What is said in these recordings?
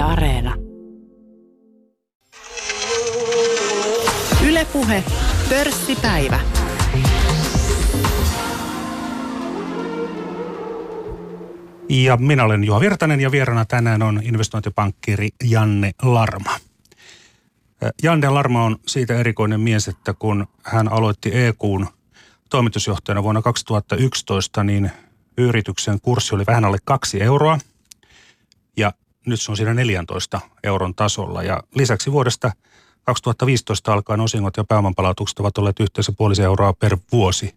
Yle Areena. Ylepuhe pörssipäivä. Ja minä olen Juha Virtanen ja vieraana tänään on investointipankkiri Janne Larma. Janne Larma on siitä erikoinen mies, että kun hän aloitti EQn toimitusjohtajana vuonna 2011, niin yrityksen kurssi oli vähän alle kaksi euroa ja nyt se on siinä 14 euron tasolla. Ja lisäksi vuodesta 2015 alkaen osingot ja pääomanpalautukset ovat olleet yhteensä puolisen euroa per vuosi.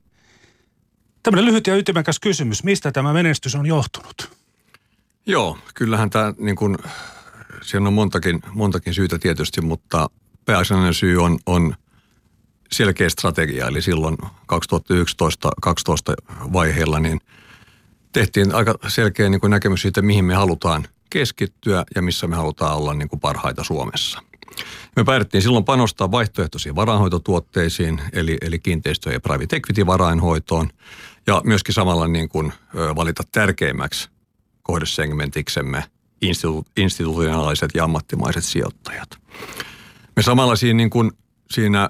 Tämmöinen lyhyt ja ytimekäs kysymys. Mistä tämä menestys on johtunut? Joo, kyllähän tämä niin kuin, siinä on montakin, montakin syytä tietysti, mutta pääasiallinen syy on, on selkeä strategia. Eli silloin 2011-2012 vaiheella niin tehtiin aika selkeä niin kuin näkemys siitä, mihin me halutaan keskittyä ja missä me halutaan olla niin kuin parhaita Suomessa. Me päätettiin silloin panostaa vaihtoehtoisiin varainhoitotuotteisiin, eli, eli kiinteistö- ja private equity-varainhoitoon, ja myöskin samalla niin kuin, valita tärkeimmäksi kohdesegmentiksemme institu- institutionaaliset ja ammattimaiset sijoittajat. Me samalla siinä, niin kuin, siinä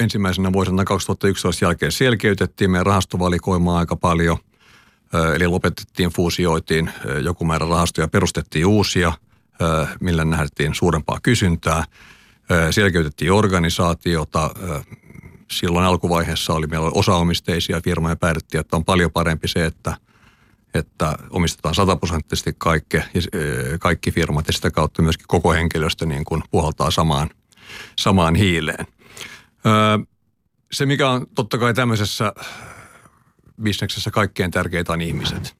ensimmäisenä vuosina 2011 jälkeen selkeytettiin meidän rahastovalikoimaa aika paljon – Eli lopetettiin, fuusioitiin joku määrä rahastoja, perustettiin uusia, millä nähtiin suurempaa kysyntää. Selkeytettiin organisaatiota. Silloin alkuvaiheessa oli meillä osaomisteisia firmoja päädyttiin, että on paljon parempi se, että, että omistetaan sataprosenttisesti kaikki, kaikki firmat ja sitä kautta myöskin koko henkilöstö niin kuin puhaltaa samaan, samaan hiileen. Se, mikä on totta kai tämmöisessä bisneksessä kaikkein tärkeintä on ihmiset.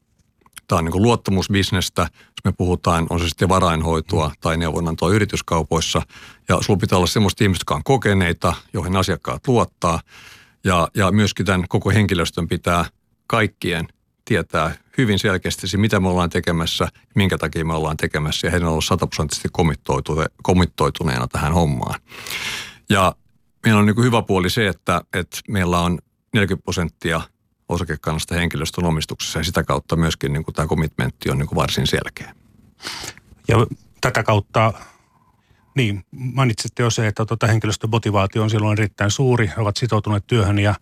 Tämä on niin luottamusbisnestä, jos me puhutaan, on se sitten varainhoitoa tai neuvonantoa yrityskaupoissa. Ja sulla pitää olla semmoista ihmistä, jotka on kokeneita, joihin asiakkaat luottaa. Ja, ja myöskin tämän koko henkilöstön pitää kaikkien tietää hyvin selkeästi se, mitä me ollaan tekemässä, minkä takia me ollaan tekemässä, ja heidän on ollut sataprosenttisesti komittoituneena tähän hommaan. Ja meillä on niin hyvä puoli se, että, että meillä on 40 prosenttia osakekannasta henkilöstön omistuksessa ja sitä kautta myöskin niin kuin tämä komitmentti on niin kuin varsin selkeä. Ja tätä kautta, niin mainitsitte jo se, että tuota henkilöstön motivaatio on silloin erittäin suuri, he ovat sitoutuneet työhön ja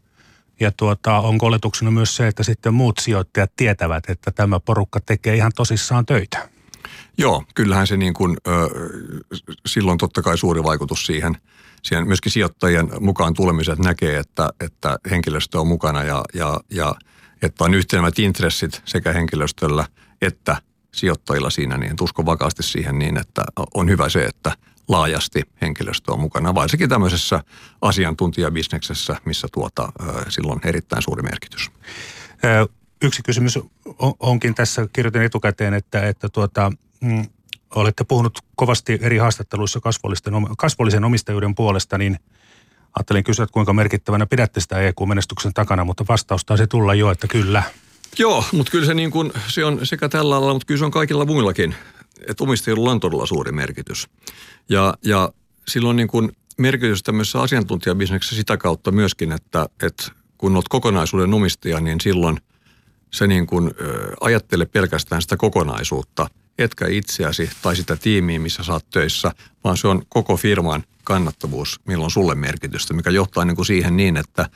ja tuota, onko oletuksena myös se, että sitten muut sijoittajat tietävät, että tämä porukka tekee ihan tosissaan töitä? Joo, kyllähän se niin kuin, ö, silloin totta kai suuri vaikutus siihen – siihen myöskin sijoittajien mukaan tulemiset näkee, että, että henkilöstö on mukana ja, ja, ja että on yhtenevät intressit sekä henkilöstöllä että sijoittajilla siinä, niin uskon vakaasti siihen niin, että on hyvä se, että laajasti henkilöstö on mukana, varsinkin tämmöisessä asiantuntijabisneksessä, missä tuota, silloin erittäin suuri merkitys. Yksi kysymys onkin tässä, kirjoitin etukäteen, että, että tuota, mm, olette puhunut kovasti eri haastatteluissa kasvollisen omistajuuden puolesta, niin ajattelin kysyä, että kuinka merkittävänä pidätte sitä EU-menestyksen takana, mutta vastaus taisi tulla jo, että kyllä. Joo, mutta kyllä se, niin kuin, se on sekä tällä alalla, mutta kyllä se on kaikilla muillakin, että omistajilla on todella suuri merkitys. Ja, ja silloin niin kuin merkitys tämmöisessä asiantuntijabisneksessä sitä kautta myöskin, että, että kun olet kokonaisuuden omistaja, niin silloin se niin kuin, ö, ajattele pelkästään sitä kokonaisuutta – etkä itseäsi tai sitä tiimiä, missä saat töissä, vaan se on koko firman kannattavuus, milloin sulle merkitystä, mikä johtaa niin kuin siihen niin, että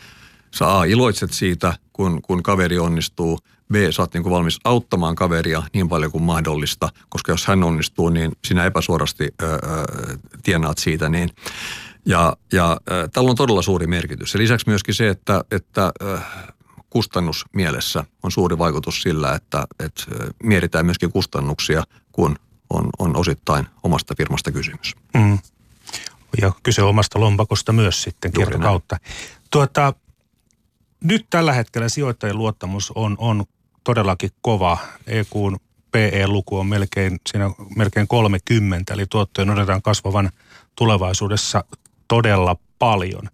sä A, iloitset siitä, kun, kun kaveri onnistuu, B, sä oot niin kuin valmis auttamaan kaveria niin paljon kuin mahdollista, koska jos hän onnistuu, niin sinä epäsuorasti ö, ö, tienaat siitä, niin ja, ja äh, tällä on todella suuri merkitys. Ja lisäksi myöskin se, että, että äh, kustannusmielessä on suuri vaikutus sillä, että, että mietitään myöskin kustannuksia, kun on, on osittain omasta firmasta kysymys. Mm. Ja kyse omasta lompakosta myös sitten kautta. Tuota, nyt tällä hetkellä sijoittajien luottamus on, on todellakin kova. EQn PE-luku on melkein, siinä melkein 30, eli tuottojen odotetaan kasvavan tulevaisuudessa todella paljon.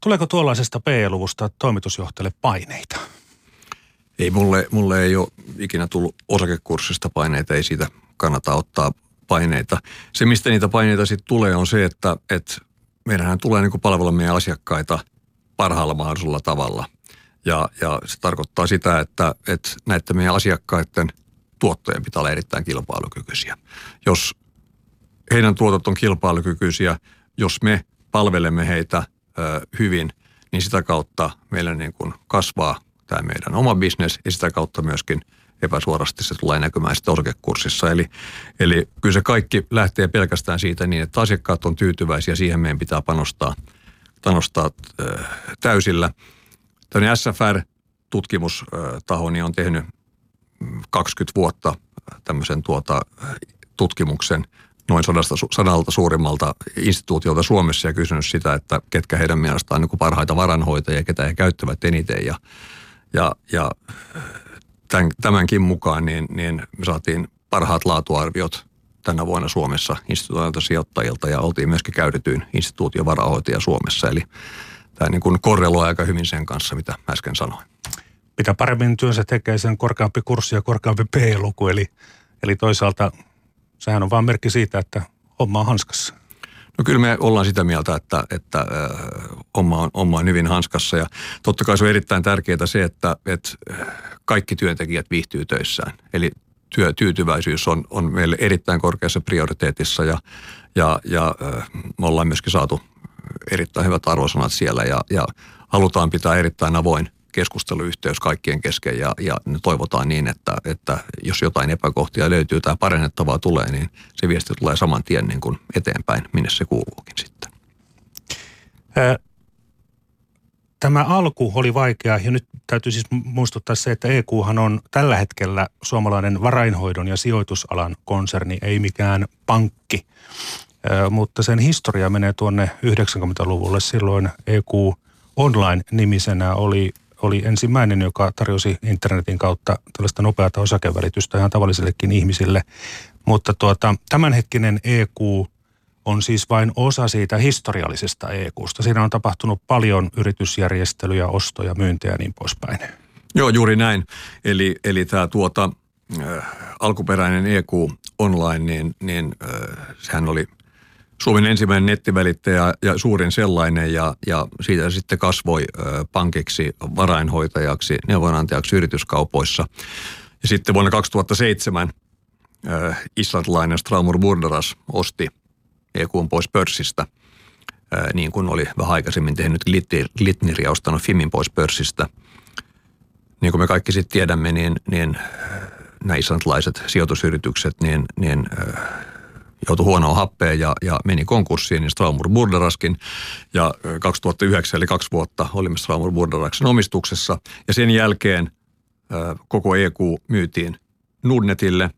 Tuleeko tuollaisesta PE-luvusta toimitusjohtajalle paineita? Ei, mulle, mulle ei ole ikinä tullut osakekurssista paineita, ei siitä kannata ottaa paineita. Se, mistä niitä paineita sitten tulee, on se, että, että meidänhän tulee niin palvella meidän asiakkaita parhaalla mahdollisella tavalla. Ja, ja se tarkoittaa sitä, että, että näiden meidän asiakkaiden tuottojen pitää olla erittäin kilpailukykyisiä. Jos heidän tuotot on kilpailukykyisiä, jos me palvelemme heitä hyvin, niin sitä kautta meillä niin kuin kasvaa tämä meidän oma bisnes ja sitä kautta myöskin epäsuorasti se tulee näkymään sitten osakekurssissa. Eli, eli kyllä se kaikki lähtee pelkästään siitä niin, että asiakkaat on tyytyväisiä, siihen meidän pitää panostaa, panostaa äh, täysillä. Tällainen SFR-tutkimustaho niin on tehnyt 20 vuotta tämmöisen tuota, tutkimuksen noin sadasta, sadalta suurimmalta instituutiolta Suomessa ja kysynyt sitä, että ketkä heidän mielestään on niin parhaita varanhoitajia, ketä he käyttävät eniten. Ja, ja, ja tämän, tämänkin mukaan niin, niin me saatiin parhaat laatuarviot tänä vuonna Suomessa instituutioilta sijoittajilta ja oltiin myöskin käytetyin instituution varahoitaja Suomessa. Eli tämä niin kuin korreloi aika hyvin sen kanssa, mitä äsken sanoin. Mitä paremmin työnsä tekee, sen korkeampi kurssi ja korkeampi P-luku. Eli, eli toisaalta sehän on vain merkki siitä, että homma on hanskassa. No kyllä me ollaan sitä mieltä, että, että äh, on, homma on hyvin hanskassa ja totta kai se on erittäin tärkeää se, että, että kaikki työntekijät viihtyy töissään. Eli työtyytyväisyys on, on meille erittäin korkeassa prioriteetissa ja, ja, ja äh, me ollaan myöskin saatu erittäin hyvät arvosanat siellä ja, ja halutaan pitää erittäin avoin keskusteluyhteys kaikkien kesken ja, ja toivotaan niin, että, että jos jotain epäkohtia löytyy tai parannettavaa tulee, niin se viesti tulee saman tien niin kuin eteenpäin, minne se kuuluukin sitten. Tämä alku oli vaikea ja nyt täytyy siis muistuttaa se, että EQhan on tällä hetkellä suomalainen varainhoidon ja sijoitusalan konserni, ei mikään pankki. Mutta sen historia menee tuonne 90-luvulle. Silloin EQ Online-nimisenä oli oli ensimmäinen, joka tarjosi internetin kautta tällaista nopeata osakevälitystä ihan tavallisillekin ihmisille. Mutta tuota, tämänhetkinen EQ on siis vain osa siitä historiallisesta EQsta. Siinä on tapahtunut paljon yritysjärjestelyjä, ostoja, myyntejä ja niin poispäin. Joo, juuri näin. Eli, eli tämä tuota, äh, alkuperäinen EQ online, niin, niin äh, sehän oli – Suomen ensimmäinen nettivälittäjä ja suurin sellainen ja, ja siitä sitten kasvoi pankiksi, varainhoitajaksi, neuvonantajaksi yrityskaupoissa. Ja sitten vuonna 2007 islantilainen Straumur Burderas osti EQn pois pörssistä, niin kuin oli vähän aikaisemmin tehnyt Glitnir ja ostanut Fimin pois pörssistä. Niin kuin me kaikki sitten tiedämme, niin, niin nämä islantilaiset sijoitusyritykset, niin, niin joutui huonoon happeen ja, ja meni konkurssiin, niin Straumur Burderaskin. Ja 2009, eli kaksi vuotta, olimme Straumur Burderaksen omistuksessa. Ja sen jälkeen koko EQ myytiin Nordnetille,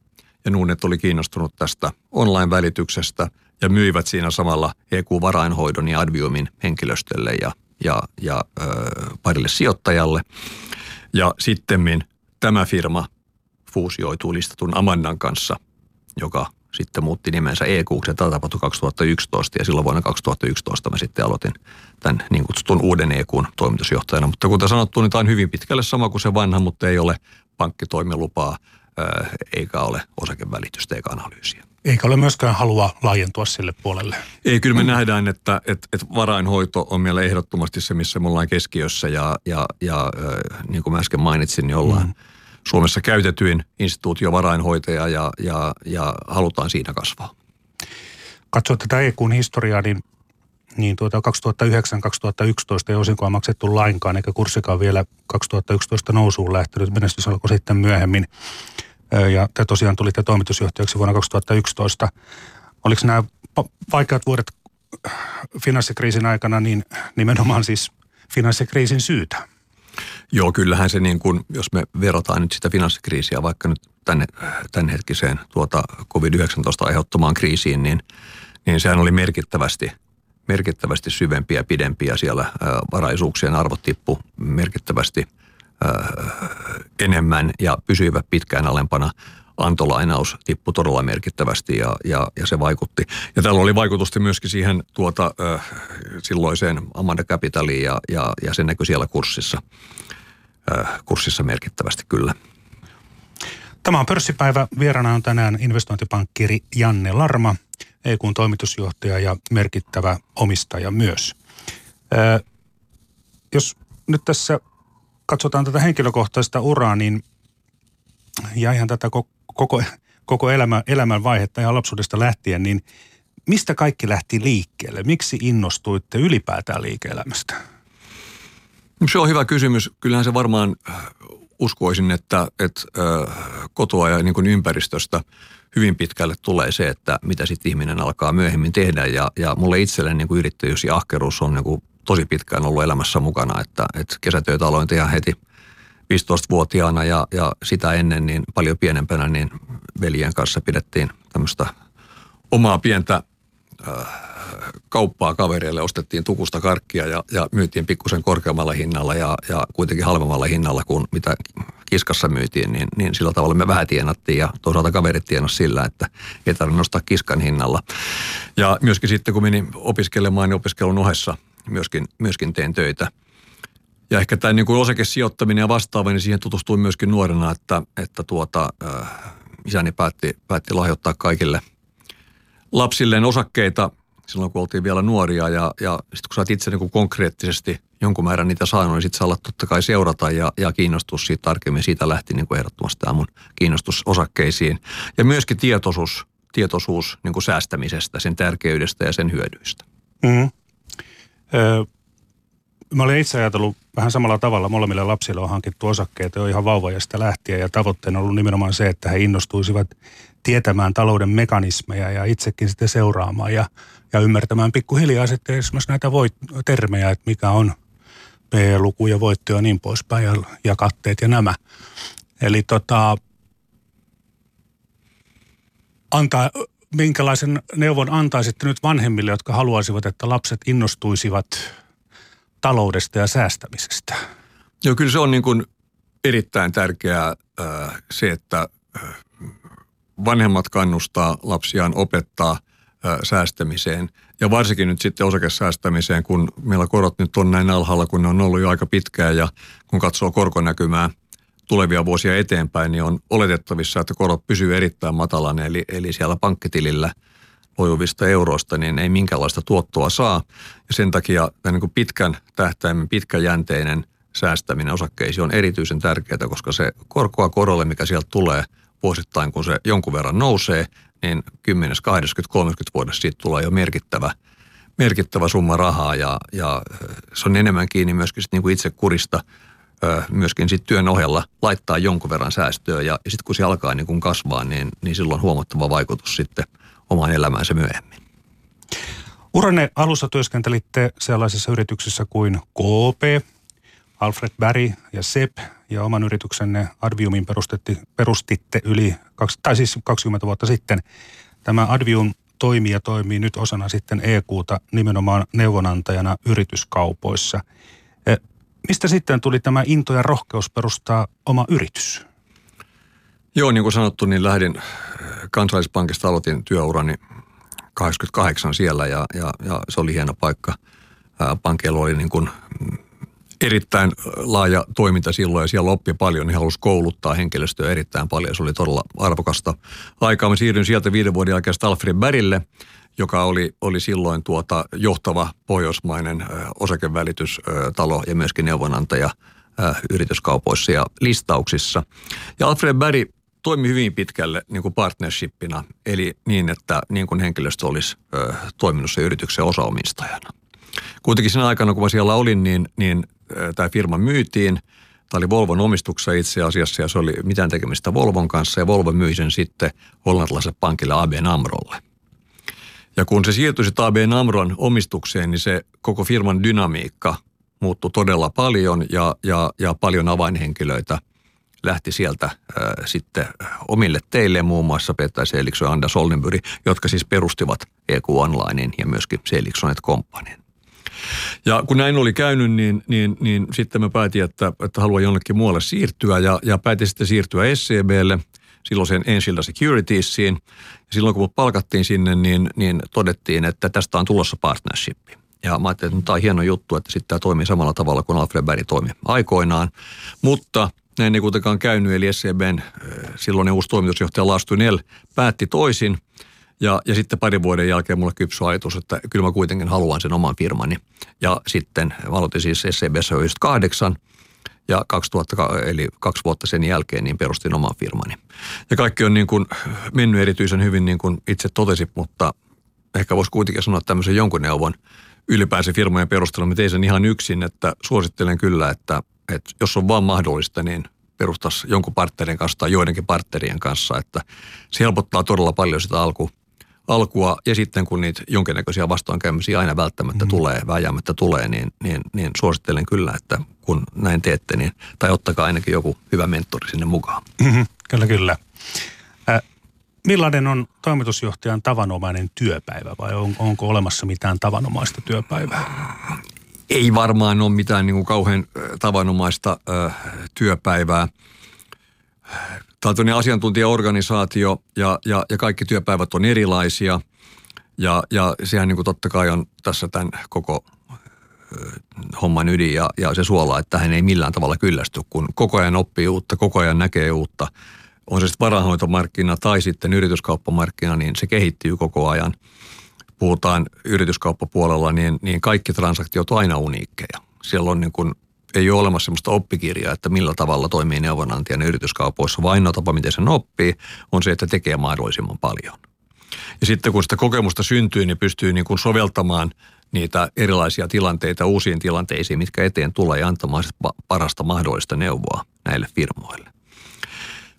ja Nordnet oli kiinnostunut tästä online-välityksestä ja myivät siinä samalla EQ-varainhoidon ja Adviumin henkilöstölle ja, ja, ja ö, parille sijoittajalle. Ja sitten tämä firma fuusioituu listatun Amandan kanssa, joka sitten muutti nimensä EQ, se tapahtui 2011 ja silloin vuonna 2011 mä sitten aloitin tämän niin kutsutun uuden EQn toimitusjohtajana. Mutta kuten sanottu, niin tämä on hyvin pitkälle sama kuin se vanha, mutta ei ole pankkitoimilupaa eikä ole osakevälitystä eikä analyysiä. Eikä ole myöskään halua laajentua sille puolelle. Ei, kyllä me nähdään, että, että, että varainhoito on meillä ehdottomasti se, missä me ollaan keskiössä ja, ja, ja niin kuin mä äsken mainitsin, niin ollaan mm Suomessa käytetyin instituutio varainhoitaja ja, ja, ja halutaan siinä kasvaa. Katsoo tätä EQn historiaa, niin, niin tuota 2009-2011 ei osinkoa maksettu lainkaan, eikä kurssikaan vielä 2011 nousuun lähtenyt. Menestys alkoi sitten myöhemmin. Ja te tosiaan tulitte toimitusjohtajaksi vuonna 2011. Oliko nämä vaikeat vuodet finanssikriisin aikana niin nimenomaan siis finanssikriisin syytä? Joo, kyllähän se niin kuin, jos me verrataan nyt sitä finanssikriisiä vaikka nyt tänne, tämänhetkiseen tuota COVID-19 aiheuttamaan kriisiin, niin, niin sehän oli merkittävästi, merkittävästi syvempiä ja pidempiä siellä ää, varaisuuksien arvot tippu merkittävästi enemmän ja pysyivät pitkään alempana antolainaus tippui todella merkittävästi ja, ja, ja se vaikutti. Ja tällä oli vaikutusta myöskin siihen tuota, äh, silloiseen Amanda Capitaliin ja, ja, ja se näkyi siellä kurssissa, kurssissa merkittävästi kyllä. Tämä on pörssipäivä. Vierana on tänään investointipankkiri Janne Larma, EKUn toimitusjohtaja ja merkittävä omistaja myös. Äh, jos nyt tässä katsotaan tätä henkilökohtaista uraa, niin ja ihan tätä koko, koko elämä, elämän vaihetta ihan lapsuudesta lähtien, niin mistä kaikki lähti liikkeelle? Miksi innostuitte ylipäätään liike-elämästä? Se on hyvä kysymys. Kyllähän se varmaan uskoisin, että, että kotoa ja niin kuin ympäristöstä hyvin pitkälle tulee se, että mitä sitten ihminen alkaa myöhemmin tehdä. Ja, ja mulle itselleni niin kuin yrittäjyys ja ahkeruus on niin kuin tosi pitkään ollut elämässä mukana, että, että kesätöitä aloin tehdä heti 15-vuotiaana ja, ja sitä ennen niin paljon pienempänä niin veljen kanssa pidettiin tämmöistä omaa pientä äh, kauppaa kavereille, ostettiin tukusta karkkia ja, ja myytiin pikkusen korkeammalla hinnalla ja, ja kuitenkin halvemmalla hinnalla kuin mitä kiskassa myytiin, niin, niin sillä tavalla me vähän tienattiin ja toisaalta kaverit tienas sillä, että ei tarvitse nostaa kiskan hinnalla. Ja myöskin sitten kun menin opiskelemaan, niin opiskelun ohessa myöskin, myöskin teen töitä. Ja ehkä tämä niin osakesijoittaminen ja vastaava, niin siihen tutustuin myöskin nuorena, että, että tuota, äh, isäni päätti, päätti lahjoittaa kaikille lapsilleen osakkeita – silloin, kun oltiin vielä nuoria. Ja, ja sitten kun sä oot itse niin kuin konkreettisesti jonkun määrän niitä saanut, niin sitten sä alat totta kai seurata ja, ja kiinnostus siitä tarkemmin. Siitä lähti niin ehdottomasti tämä mun kiinnostus osakkeisiin. Ja myöskin tietoisuus, tietoisuus niin säästämisestä, sen tärkeydestä ja sen hyödyistä. Mm-hmm. Öö, mä olin itse ajatellut vähän samalla tavalla. Molemmille lapsille on hankittu osakkeita jo ihan vauvajasta lähtien ja tavoitteena on ollut nimenomaan se, että he innostuisivat tietämään talouden mekanismeja ja itsekin sitten seuraamaan ja, ja ymmärtämään pikkuhiljaa sitten esimerkiksi näitä voit, termejä, että mikä on P-luku ja voitto ja niin poispäin ja, ja katteet ja nämä. Eli tota, antaa, minkälaisen neuvon antaisitte nyt vanhemmille, jotka haluaisivat, että lapset innostuisivat taloudesta ja säästämisestä? Joo, kyllä se on niin kuin erittäin tärkeää äh, se, että äh, vanhemmat kannustaa lapsiaan opettaa säästämiseen. Ja varsinkin nyt sitten osakesäästämiseen, kun meillä korot nyt on näin alhaalla, kun ne on ollut jo aika pitkään ja kun katsoo korkonäkymää tulevia vuosia eteenpäin, niin on oletettavissa, että korot pysyy erittäin matalan, eli, eli siellä pankkitilillä lojuvista euroista, niin ei minkäänlaista tuottoa saa. Ja sen takia tämä niin pitkän tähtäimen, pitkäjänteinen säästäminen osakkeisiin on erityisen tärkeää, koska se korkoa korolle, mikä sieltä tulee – vuosittain, kun se jonkun verran nousee, niin 10, 20, 30 vuodessa siitä tulee jo merkittävä, merkittävä summa rahaa ja, ja se on enemmän kiinni myöskin sit niin kuin itse kurista myöskin sit työn ohella laittaa jonkun verran säästöä ja, ja sitten kun se alkaa niin kuin kasvaa, niin, niin silloin on huomattava vaikutus sitten omaan elämäänsä myöhemmin. Uranne alussa työskentelitte sellaisissa yrityksissä kuin KOP, Alfred Barry ja SEP ja oman yrityksenne Adviumin perustetti, perustitte yli, tai siis 20 vuotta sitten. Tämä Advium toimii ja toimii nyt osana sitten EQta nimenomaan neuvonantajana yrityskaupoissa. E, mistä sitten tuli tämä into ja rohkeus perustaa oma yritys? Joo, niin kuin sanottu, niin lähdin äh, kansallispankista, aloitin työurani 88 siellä ja, ja, ja se oli hieno paikka. Äh, Pankilla oli niin kuin erittäin laaja toiminta silloin ja siellä oppi paljon, niin halusi kouluttaa henkilöstöä erittäin paljon. Se oli todella arvokasta aikaa. Mä siirryin sieltä viiden vuoden jälkeen Alfred Bärille, joka oli, oli silloin tuota johtava pohjoismainen osakevälitystalo ja myöskin neuvonantaja yrityskaupoissa ja listauksissa. Ja Alfred Berry toimi hyvin pitkälle niin kuin partnershipina, eli niin, että niin kuin henkilöstö olisi ö, toiminut se yrityksen osaomistajana. Kuitenkin siinä aikana, kun mä siellä olin, niin, niin tämä firma myytiin. Tämä oli Volvon omistuksessa itse asiassa ja se oli mitään tekemistä Volvon kanssa ja Volvo myi sen sitten hollantilaiselle pankille AB Amrolle. Ja kun se siirtyi sitten AB Amron omistukseen, niin se koko firman dynamiikka muuttui todella paljon ja, ja, ja paljon avainhenkilöitä lähti sieltä äh, sitten omille teille, muun muassa Petta Seelikson ja Anders Oldenburg, jotka siis perustivat EQ Onlinein ja myöskin Seeliksonet Companyn. Ja kun näin oli käynyt, niin, niin, niin sitten mä päätin, että, että haluan jonnekin muualle siirtyä ja, ja päätin sitten siirtyä SCBlle, silloiseen Ensilda Securitiesiin. Ja silloin kun mut palkattiin sinne, niin, niin todettiin, että tästä on tulossa partnership. Ja mä ajattelin, että tämä on hieno juttu, että sitten tämä toimii samalla tavalla kuin Alfred Berg toimi aikoinaan. Mutta näin ei kuitenkaan käynyt, eli SCBn silloinen uusi toimitusjohtaja Lars Tunell päätti toisin – ja, ja sitten parin vuoden jälkeen mulle kypsy ajatus, että kyllä mä kuitenkin haluan sen oman firmani. Ja sitten mä aloitin siis SCBS 98 ja 2000, eli kaksi vuotta sen jälkeen niin perustin oman firmani. Ja kaikki on niin kuin mennyt erityisen hyvin niin kuin itse totesit, mutta ehkä voisi kuitenkin sanoa tämmöisen jonkun neuvon ylipäänsä firmojen perusteella. Mä tein sen ihan yksin, että suosittelen kyllä, että, että jos on vaan mahdollista, niin perustaisi jonkun partnerin kanssa tai joidenkin partnerien kanssa, että se helpottaa todella paljon sitä alku, alkua ja sitten kun niitä jonkinnäköisiä vastoinkäymisiä aina välttämättä mm. tulee, vääjäämättä tulee, niin, niin, niin suosittelen kyllä, että kun näin teette, niin, tai ottakaa ainakin joku hyvä mentori sinne mukaan. Mm-hmm, kyllä, kyllä. Äh, millainen on toimitusjohtajan tavanomainen työpäivä vai on, onko olemassa mitään tavanomaista työpäivää? Ei varmaan ole mitään niin kuin kauhean tavanomaista äh, työpäivää. Tämä on asiantuntijaorganisaatio ja, ja, ja kaikki työpäivät on erilaisia. Ja, ja sehän niin kuin totta kai on tässä tämän koko homman ydin ja, ja se suola, että hän ei millään tavalla kyllästy, kun koko ajan oppii uutta, koko ajan näkee uutta. On se sitten varahoitomarkkina tai sitten yrityskauppamarkkina, niin se kehittyy koko ajan. Puhutaan yrityskauppapuolella, niin, niin kaikki transaktiot on aina uniikkeja. Siellä on niin kuin ei ole olemassa sellaista oppikirjaa, että millä tavalla toimii neuvonantajan yrityskaupoissa. Vain tapa, miten sen oppii, on se, että tekee mahdollisimman paljon. Ja sitten kun sitä kokemusta syntyy, niin pystyy niin kuin soveltamaan niitä erilaisia tilanteita uusiin tilanteisiin, mitkä eteen tulee ja antamaan parasta mahdollista neuvoa näille firmoille.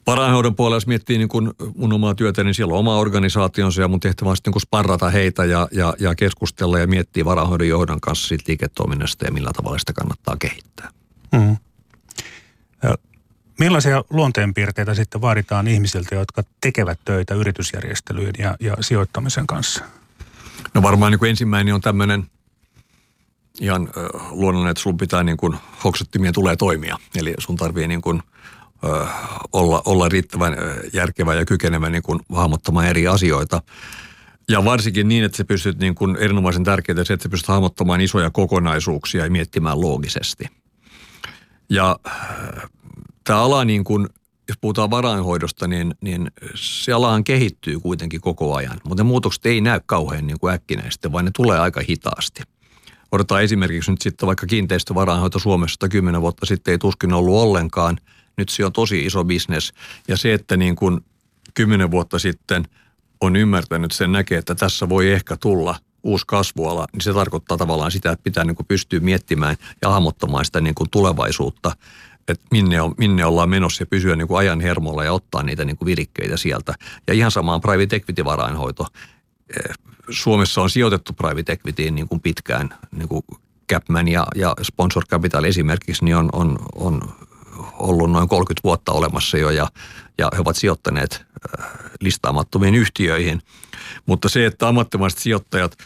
Varainhoidon puolella, jos miettii niin kuin mun omaa työtä, niin siellä on oma organisaationsa ja mun tehtävä on sitten niin sparrata heitä ja, ja, ja keskustella ja miettiä varainhoidon johdon kanssa siitä liiketoiminnasta ja millä tavalla sitä kannattaa kehittää. Mm. Millaisia luonteenpiirteitä sitten vaaditaan ihmisiltä, jotka tekevät töitä yritysjärjestelyjen ja, ja sijoittamisen kanssa? No varmaan niin kuin ensimmäinen on tämmöinen ihan luonnollinen, että sun pitää niin kuin hoksottimien tulee toimia. Eli sun tarvii niin kuin – olla, olla riittävän järkevä ja kykenevä niin kuin hahmottamaan eri asioita. Ja varsinkin niin, että se pystyt niin kuin erinomaisen tärkeää se, että se pystyt hahmottamaan isoja kokonaisuuksia ja miettimään loogisesti. Ja tämä ala niin kuin, jos puhutaan varainhoidosta, niin, niin se alahan kehittyy kuitenkin koko ajan. Mutta ne muutokset ei näy kauhean niin kuin äkkinäisesti, vaan ne tulee aika hitaasti. Odotetaan esimerkiksi nyt sitten vaikka kiinteistövarainhoito Suomessa kymmenen vuotta sitten ei tuskin ollut ollenkaan – nyt se on tosi iso bisnes. Ja se, että niin kuin kymmenen vuotta sitten on ymmärtänyt sen näkee, että tässä voi ehkä tulla uusi kasvuala, niin se tarkoittaa tavallaan sitä, että pitää niin kuin pystyä miettimään ja hahmottamaan sitä niin kuin tulevaisuutta, että minne, on, minne ollaan menossa ja pysyä niin kuin ajan hermolla ja ottaa niitä niin kuin virikkeitä sieltä. Ja ihan samaan private equity-varainhoito. Eh, Suomessa on sijoitettu private equityin niin kuin pitkään, niin kuin Capman ja, ja Sponsor Capital esimerkiksi, niin on, on, on ollut noin 30 vuotta olemassa jo ja, ja he ovat sijoittaneet äh, listaamattomiin yhtiöihin. Mutta se, että ammattimaiset sijoittajat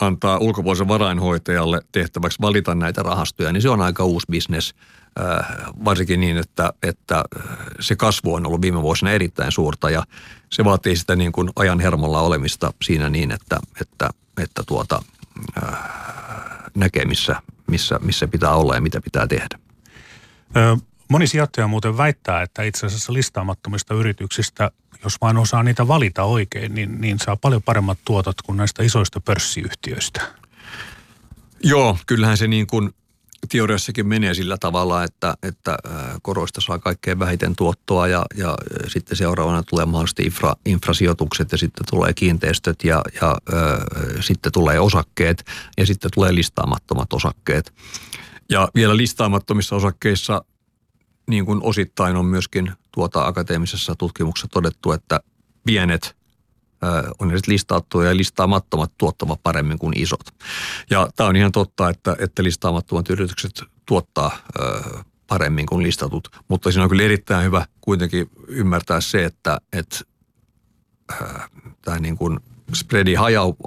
antaa ulkopuolisen varainhoitajalle tehtäväksi valita näitä rahastoja, niin se on aika uusi bisnes. Äh, varsinkin niin, että, että äh, se kasvu on ollut viime vuosina erittäin suurta ja se vaatii sitä niin kuin ajan hermolla olemista siinä niin, että, että, että tuota, näkee missä, missä, missä pitää olla ja mitä pitää tehdä. Moni sijoittaja muuten väittää, että itse asiassa listaamattomista yrityksistä, jos vain osaa niitä valita oikein, niin, niin saa paljon paremmat tuotot kuin näistä isoista pörssiyhtiöistä. Joo, kyllähän se niin kuin teoriassakin menee sillä tavalla, että, että koroista saa kaikkein vähiten tuottoa ja, ja sitten seuraavana tulee mahdollisesti infra, infrasijoitukset ja sitten tulee kiinteistöt ja, ja äh, sitten tulee osakkeet ja sitten tulee listaamattomat osakkeet. Ja vielä listaamattomissa osakkeissa niin kuin osittain on myöskin tuota akateemisessa tutkimuksessa todettu, että pienet on ne listaattuja ja listaamattomat tuottavat paremmin kuin isot. Ja tämä on ihan totta, että, että listaamattomat yritykset tuottaa paremmin kuin listatut, mutta siinä on kyllä erittäin hyvä kuitenkin ymmärtää se, että, että tämä niin kuin spreadi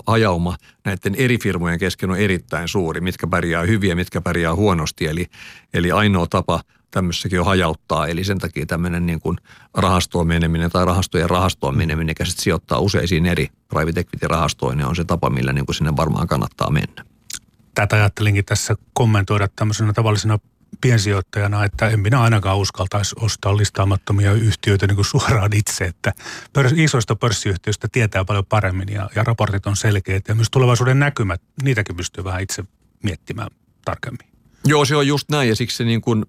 hajauma näiden eri firmojen kesken on erittäin suuri, mitkä pärjää hyviä, mitkä pärjää huonosti. Eli, eli ainoa tapa tämmöissäkin on hajauttaa, eli sen takia tämmöinen niin kuin rahastoon meneminen tai rahastojen rahastoon meneminen, mikä sitten sijoittaa useisiin eri private equity-rahastoihin, niin on se tapa, millä niin kuin sinne varmaan kannattaa mennä. Tätä ajattelinkin tässä kommentoida tämmöisenä tavallisena piensijoittajana, että en minä ainakaan uskaltaisi ostaa listaamattomia yhtiöitä niin kuin suoraan itse, että pörs, isoista pörssiyhtiöistä tietää paljon paremmin ja, ja raportit on selkeät ja myös tulevaisuuden näkymät, niitäkin pystyy vähän itse miettimään tarkemmin. Joo, se on just näin ja siksi se niin kuin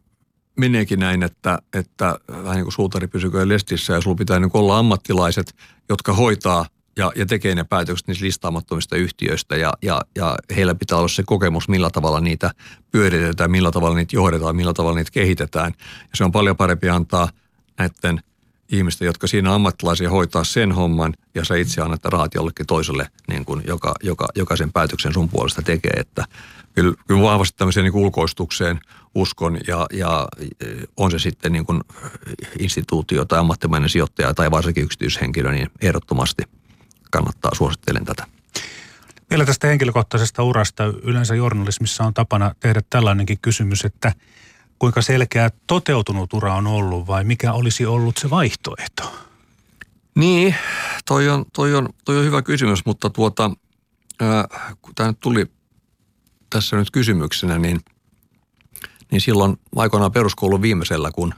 meneekin näin, että, että vähän niin kuin suutari pysyköön lestissä ja sulla pitää niin olla ammattilaiset, jotka hoitaa ja, ja tekee ne päätökset niistä listaamattomista yhtiöistä ja, ja, ja heillä pitää olla se kokemus, millä tavalla niitä pyöritetään, millä tavalla niitä johdetaan, millä tavalla niitä kehitetään. Ja se on paljon parempi antaa näiden ihmisten, jotka siinä ammattilaisia hoitaa sen homman ja sä itse annat rahat jollekin toiselle, niin kuin, joka, joka, joka sen päätöksen sun puolesta tekee. Että kyllä, kyllä vahvasti tämmöiseen niin ulkoistukseen uskon ja, ja on se sitten niin kuin instituutio tai ammattimainen sijoittaja tai varsinkin yksityishenkilö, niin ehdottomasti kannattaa, suosittelen tätä. Vielä tästä henkilökohtaisesta urasta. Yleensä journalismissa on tapana tehdä tällainenkin kysymys, että kuinka selkeä toteutunut ura on ollut vai mikä olisi ollut se vaihtoehto? Niin, toi on, toi on, toi on hyvä kysymys, mutta tuota, ää, kun tämä nyt tuli tässä nyt kysymyksenä, niin, niin silloin aikoinaan peruskoulun viimeisellä, kun,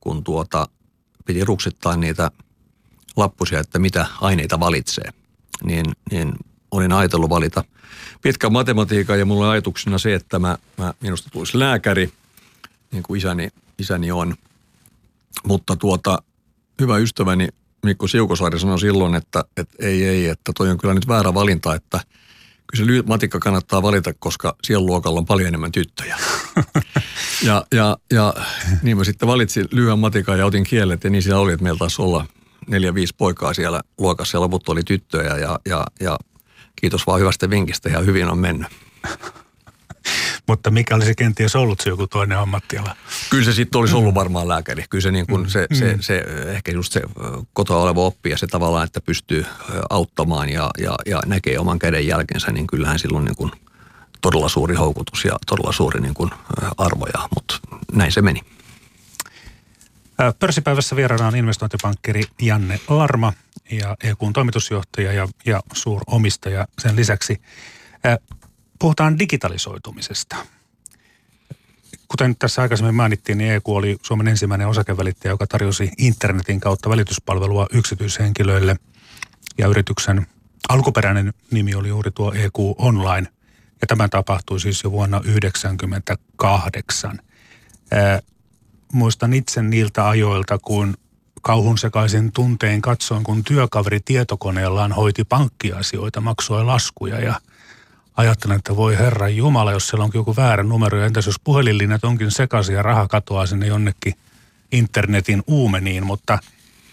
kun tuota, piti ruksittaa niitä lappusia, että mitä aineita valitsee, niin, niin olin ajatellut valita pitkän matematiikan ja mulla oli ajatuksena se, että mä, mä minusta tulisi lääkäri, niin kuin isäni, isäni on. Mutta tuota, hyvä ystäväni Mikko Siukosaari sanoi silloin, että, että ei, ei, että toi on kyllä nyt väärä valinta, että – kyllä se matikka kannattaa valita, koska siellä luokalla on paljon enemmän tyttöjä. ja, ja, ja niin mä sitten valitsin lyhyen matikan ja otin kielet ja niin siellä oli, että meillä taisi olla neljä, viisi poikaa siellä luokassa ja loput oli tyttöjä ja, ja, ja kiitos vaan hyvästä vinkistä ja hyvin on mennyt. Mutta mikä olisi kenties ollut se joku toinen ammattiala? Kyllä se sitten olisi ollut varmaan lääkäri. Kyllä se, niin kuin se, se, mm. se, ehkä just se kotoa oleva oppi ja se tavallaan, että pystyy auttamaan ja, ja, ja näkee oman käden jälkensä, niin kyllähän silloin niin kuin todella suuri houkutus ja todella suuri niin kuin arvoja, mutta näin se meni. Pörssipäivässä vieraana on investointipankkiri Janne Larma ja EQn toimitusjohtaja ja, ja suuromistaja sen lisäksi puhutaan digitalisoitumisesta. Kuten tässä aikaisemmin mainittiin, niin EQ oli Suomen ensimmäinen osakevälittäjä, joka tarjosi internetin kautta välityspalvelua yksityishenkilöille. Ja yrityksen alkuperäinen nimi oli juuri tuo EQ Online. Ja tämä tapahtui siis jo vuonna 1998. muistan itse niiltä ajoilta, kun kauhun sekaisin tunteen katsoin, kun työkaveri tietokoneellaan hoiti pankkiasioita, maksoi laskuja ja – ajattelen, että voi herra Jumala, jos siellä onkin joku väärä numero. Ja entäs jos puhelinlinjat onkin sekaisin ja raha katoaa sinne jonnekin internetin uumeniin. Mutta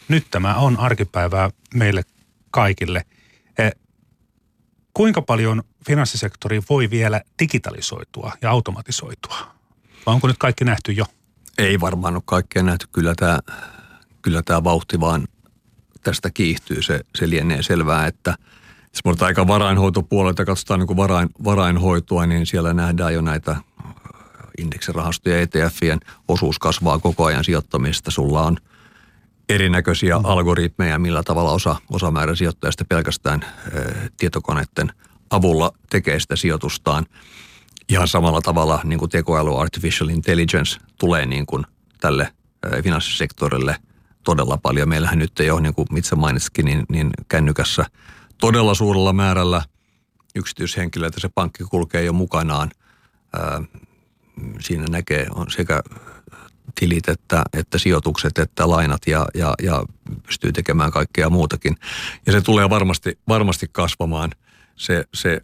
nyt tämä on arkipäivää meille kaikille. Eh, kuinka paljon finanssisektori voi vielä digitalisoitua ja automatisoitua? Vai onko nyt kaikki nähty jo? Ei varmaan ole kaikkea nähty. Kyllä tämä, kyllä tämä vauhti vaan tästä kiihtyy. Se, se lienee selvää, että – jos puhutaan aika varainhoitopuolelta, katsotaan niin varain, varainhoitoa, niin siellä nähdään jo näitä äh, indeksirahastoja ETFien osuus kasvaa koko ajan sijoittamista. Sulla on erinäköisiä mm. algoritmeja, millä tavalla osa, osa määrä sijoittajista pelkästään ä, äh, tietokoneiden avulla tekee sitä sijoitustaan. Ihan samalla tavalla niin kuin tekoäly, artificial intelligence tulee niin kuin tälle finanssisektorille todella paljon. Meillähän nyt ei ole, niin kuin itse mainitsikin, niin, niin kännykässä – todella suurella määrällä yksityishenkilöitä se pankki kulkee jo mukanaan. siinä näkee on sekä tilit että, että sijoitukset että lainat ja, ja, ja pystyy tekemään kaikkea muutakin. Ja se tulee varmasti, varmasti kasvamaan. Se, se,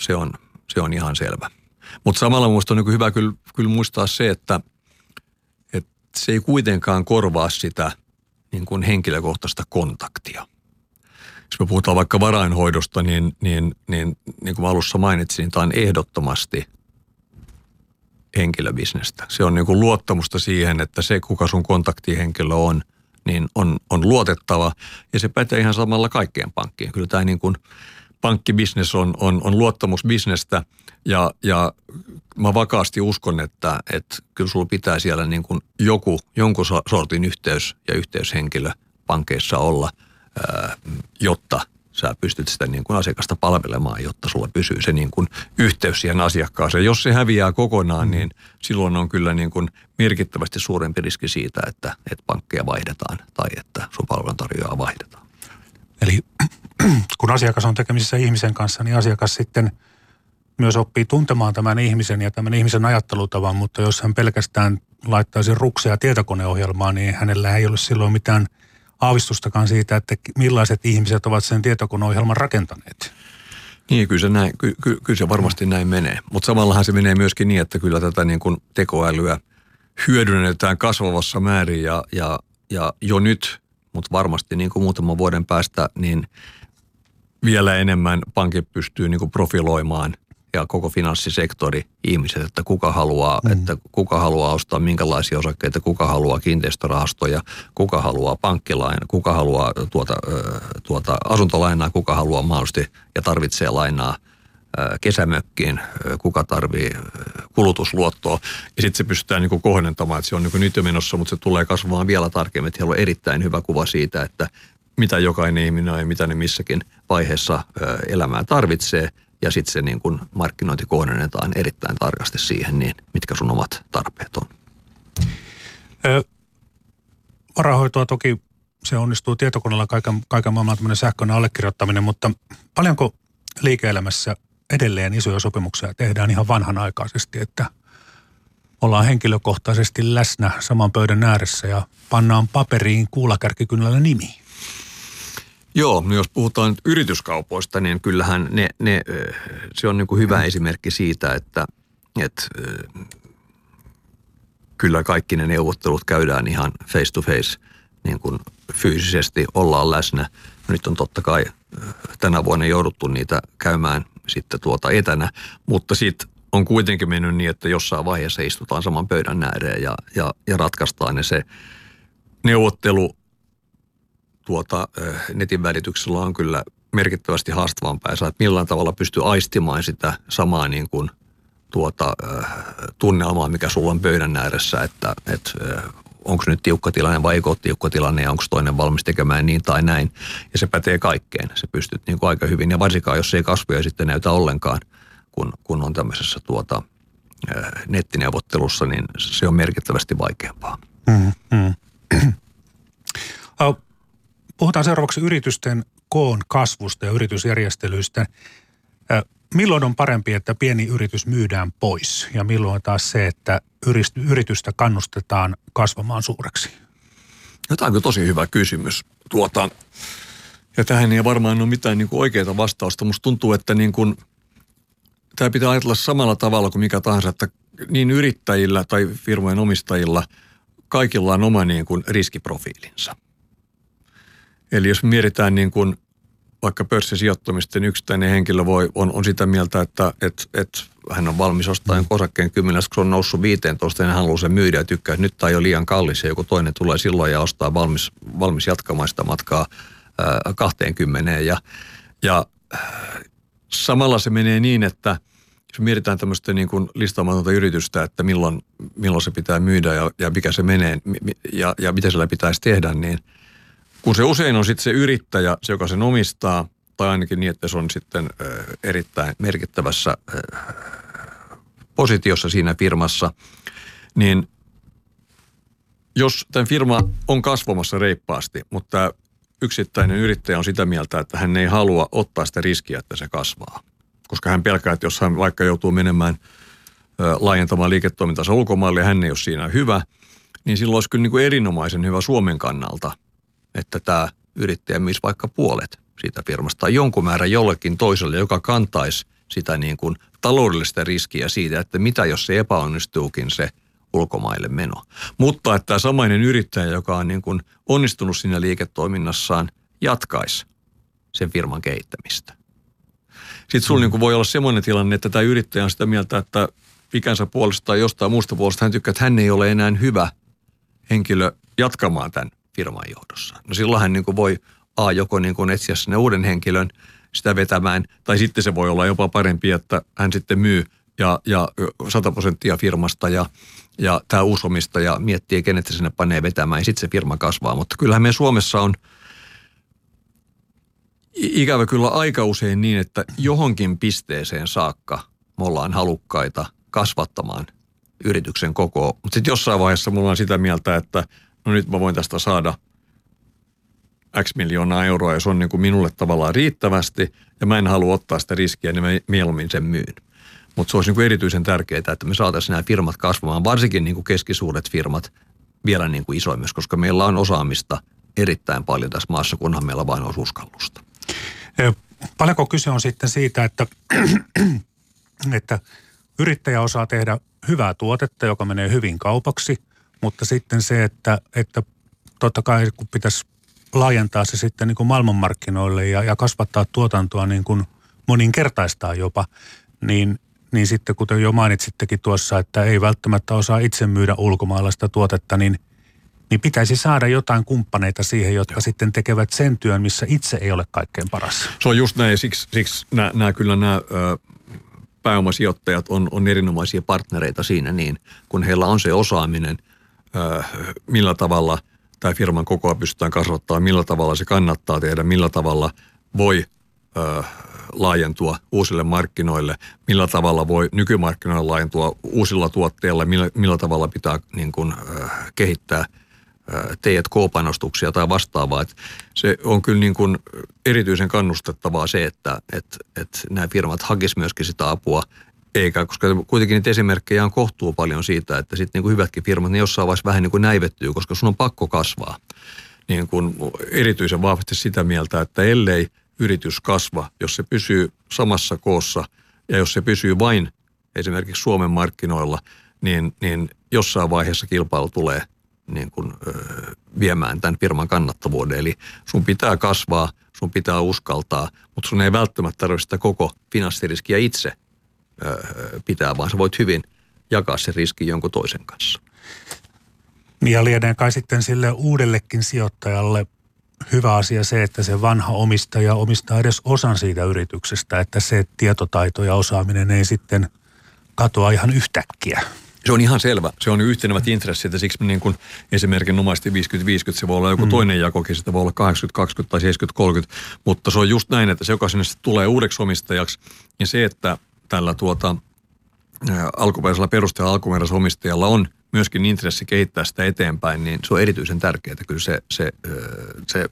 se, on, se on ihan selvä. Mutta samalla minusta on niin hyvä kyllä, kyllä muistaa se, että, että se ei kuitenkaan korvaa sitä niin kuin henkilökohtaista kontaktia jos me puhutaan vaikka varainhoidosta, niin, niin, niin, niin kuin alussa mainitsin, tämä on ehdottomasti henkilöbisnestä. Se on niin kuin luottamusta siihen, että se, kuka sun kontaktihenkilö on, niin on, on luotettava. Ja se pätee ihan samalla kaikkeen pankkiin. Kyllä tämä niin kuin pankkibisnes on, on, on luottamusbisnestä ja, ja mä vakaasti uskon, että, että kyllä sulla pitää siellä niin kuin joku, jonkun sortin yhteys ja yhteyshenkilö pankeissa olla – jotta sä pystyt sitä niin kuin asiakasta palvelemaan, jotta sulla pysyy se niin kuin yhteys siihen asiakkaaseen. Jos se häviää kokonaan, niin silloin on kyllä niin kuin merkittävästi suurempi riski siitä, että, että pankkeja vaihdetaan tai että sun palveluntarjoajaa vaihdetaan. Eli kun asiakas on tekemisissä ihmisen kanssa, niin asiakas sitten myös oppii tuntemaan tämän ihmisen ja tämän ihmisen ajattelutavan, mutta jos hän pelkästään laittaisi rukseja tietokoneohjelmaan, niin hänellä ei ole silloin mitään – aavistustakaan siitä, että millaiset ihmiset ovat sen tietokoneohjelman rakentaneet. Niin, kyllä se, näin, ky, ky, kyllä se varmasti näin menee. Mutta samallahan se menee myöskin niin, että kyllä tätä niin kuin tekoälyä hyödynnetään kasvavassa määrin ja, ja, ja jo nyt, mutta varmasti niin kuin muutaman vuoden päästä, niin vielä enemmän pankit pystyy niin kuin profiloimaan ja koko finanssisektori ihmiset, että kuka haluaa, mm. että kuka haluaa ostaa minkälaisia osakkeita, kuka haluaa kiinteistörahastoja, kuka haluaa pankkilainaa, kuka haluaa tuota, tuota asuntolainaa, kuka haluaa mahdollisesti ja tarvitsee lainaa kesämökkiin, kuka tarvii kulutusluottoa. Ja sitten se pystytään niin kohdentamaan, että se on niin nyt jo menossa, mutta se tulee kasvamaan vielä tarkemmin. Että on erittäin hyvä kuva siitä, että mitä jokainen ihminen ja mitä ne missäkin vaiheessa elämää tarvitsee – ja sitten se niin kun markkinointi kohdennetaan erittäin tarkasti siihen, niin mitkä sun omat tarpeet on. Varahoitoa toki se onnistuu tietokoneella kaiken, kaiken maailman tämmöinen sähköinen allekirjoittaminen, mutta paljonko liike-elämässä edelleen isoja sopimuksia tehdään ihan vanhanaikaisesti, että ollaan henkilökohtaisesti läsnä saman pöydän ääressä ja pannaan paperiin kuulakärkikynnällä nimi? Joo, jos puhutaan yrityskaupoista, niin kyllähän ne, ne, se on niin kuin hyvä esimerkki siitä, että, että kyllä kaikki ne neuvottelut käydään ihan face to face niin kuin fyysisesti, ollaan läsnä. Nyt on totta kai tänä vuonna jouduttu niitä käymään sitten tuota etänä, mutta sitten on kuitenkin mennyt niin, että jossain vaiheessa istutaan saman pöydän ääreen ja, ja, ja ratkaistaan ne se neuvottelu tuota, netin välityksellä on kyllä merkittävästi haastavampaa ja sä et millään tavalla pysty aistimaan sitä samaa niin kuin tuota, tunnelmaa, mikä sulla on pöydän ääressä, että, että onko nyt tiukka tilanne vai eikö tiukka tilanne ja onko toinen valmis tekemään niin tai näin. Ja se pätee kaikkeen. Se pystyt niin kuin aika hyvin ja varsinkaan, jos ei kasvoja sitten näytä ollenkaan, kun, kun on tämmöisessä tuota, nettineuvottelussa, niin se on merkittävästi vaikeampaa. Mm, mm. Puhutaan seuraavaksi yritysten koon kasvusta ja yritysjärjestelyistä. Milloin on parempi, että pieni yritys myydään pois ja milloin taas se, että yritystä kannustetaan kasvamaan suureksi? No, tämä on tosi hyvä kysymys. Tuota, ja tähän ei varmaan ole mitään niin kuin oikeaa vastausta. Musta tuntuu, että niin kuin, tämä pitää ajatella samalla tavalla kuin mikä tahansa, että niin yrittäjillä tai firmojen omistajilla kaikilla on oma niin kuin riskiprofiilinsa. Eli jos mietitään niin kuin vaikka pörssisijoittamista, niin yksittäinen henkilö voi, on, on sitä mieltä, että et, et hän on valmis ostamaan osakkeen 10, kun se on noussut 15, niin hän haluaa sen myydä ja tykkää, että nyt tämä on liian kallis ja joku toinen tulee silloin ja ostaa valmis, valmis jatkamaan sitä matkaa ää, 20. Ja, ja samalla se menee niin, että jos mietitään tämmöistä niin kuin listaamatonta yritystä, että milloin, milloin se pitää myydä ja, ja mikä se menee ja, ja mitä sillä pitäisi tehdä, niin – kun se usein on sitten se yrittäjä, se joka sen omistaa, tai ainakin niin, että se on sitten erittäin merkittävässä positiossa siinä firmassa, niin jos tämän firma on kasvamassa reippaasti, mutta yksittäinen yrittäjä on sitä mieltä, että hän ei halua ottaa sitä riskiä, että se kasvaa. Koska hän pelkää, että jos hän vaikka joutuu menemään laajentamaan liiketoimintansa ulkomaille ja hän ei ole siinä hyvä, niin silloin olisi kyllä niin kuin erinomaisen hyvä Suomen kannalta – että tämä yrittäjä myisi vaikka puolet siitä firmasta tai jonkun määrän jollekin toiselle, joka kantaisi sitä niin kuin taloudellista riskiä siitä, että mitä jos se epäonnistuukin se ulkomaille meno. Mutta että tämä samainen yrittäjä, joka on niin kuin onnistunut siinä liiketoiminnassaan, jatkaisi sen firman kehittämistä. Sitten sulla mm. niin kuin voi olla semmoinen tilanne, että tämä yrittäjä on sitä mieltä, että ikänsä puolesta tai jostain muusta puolesta hän tykkää, että hän ei ole enää hyvä henkilö jatkamaan tämän firman johdossa. No silloin hän niin kuin voi A, joko niin kuin etsiä sinne uuden henkilön sitä vetämään, tai sitten se voi olla jopa parempi, että hän sitten myy ja, ja 100 prosenttia firmasta ja, ja tämä uusomistaja miettii, kenet se sinne panee vetämään ja sitten se firma kasvaa. Mutta kyllähän me Suomessa on ikävä kyllä aika usein niin, että johonkin pisteeseen saakka me ollaan halukkaita kasvattamaan yrityksen kokoa. Mutta sitten jossain vaiheessa mulla on sitä mieltä, että no nyt mä voin tästä saada X miljoonaa euroa ja se on niin kuin minulle tavallaan riittävästi ja mä en halua ottaa sitä riskiä, niin mä mieluummin sen myyn. Mutta se olisi niin kuin erityisen tärkeää, että me saataisiin nämä firmat kasvamaan, varsinkin niin kuin keskisuuret firmat vielä niin kuin isoimmiksi, koska meillä on osaamista erittäin paljon tässä maassa, kunhan meillä vain olisi uskallusta. Paljonko kyse on sitten siitä, että, että yrittäjä osaa tehdä hyvää tuotetta, joka menee hyvin kaupaksi, mutta sitten se, että, että totta kai kun pitäisi laajentaa se sitten niin kuin maailmanmarkkinoille ja, ja kasvattaa tuotantoa niin kuin moninkertaistaa jopa, niin, niin sitten kuten jo mainitsittekin tuossa, että ei välttämättä osaa itse myydä ulkomaalaista tuotetta, niin, niin pitäisi saada jotain kumppaneita siihen, jotka Joo. sitten tekevät sen työn, missä itse ei ole kaikkein paras. Se on just näin, siksi, siksi nämä, nämä kyllä nämä ö, pääomasijoittajat on, on erinomaisia partnereita siinä niin, kun heillä on se osaaminen, millä tavalla – tai firman kokoa pystytään kasvattamaan, millä tavalla se kannattaa tehdä, millä tavalla voi ö, laajentua uusille markkinoille, millä tavalla voi nykymarkkinoille laajentua uusilla tuotteilla, millä, millä tavalla pitää niin kuin, ö, kehittää T&K-panostuksia tai vastaavaa. Et se on kyllä niin kuin erityisen kannustettavaa se, että et, et nämä firmat hakisivat myöskin sitä apua eikä, koska kuitenkin niitä esimerkkejä on kohtuu paljon siitä, että sitten niin kuin hyvätkin firmat, niin jossain vaiheessa vähän niin kuin näivettyy, koska sun on pakko kasvaa. Niin kuin erityisen vahvasti sitä mieltä, että ellei yritys kasva, jos se pysyy samassa koossa ja jos se pysyy vain esimerkiksi Suomen markkinoilla, niin, niin jossain vaiheessa kilpailu tulee niin kuin, ö, viemään tämän firman kannattavuuden. Eli sun pitää kasvaa, sun pitää uskaltaa, mutta sun ei välttämättä tarvitse sitä koko finanssiriskiä itse pitää, vaan sä voit hyvin jakaa se riski jonkun toisen kanssa. Ja lienee kai sitten sille uudellekin sijoittajalle hyvä asia se, että se vanha omistaja omistaa edes osan siitä yrityksestä, että se tietotaito ja osaaminen ei sitten katoa ihan yhtäkkiä. Se on ihan selvä. Se on yhtenevät intressit ja siksi niin kuin esimerkinomaisesti 50-50 se voi olla joku mm. toinen jakokin, sitä voi olla 80-20 tai 70-30, mutta se on just näin, että se joka sinne tulee uudeksi omistajaksi, niin se, että tällä tuota, alkuperäisellä perusteella alkuperäisellä omistajalla on myöskin intressi kehittää sitä eteenpäin, niin se on erityisen tärkeää. Kyllä se, se, se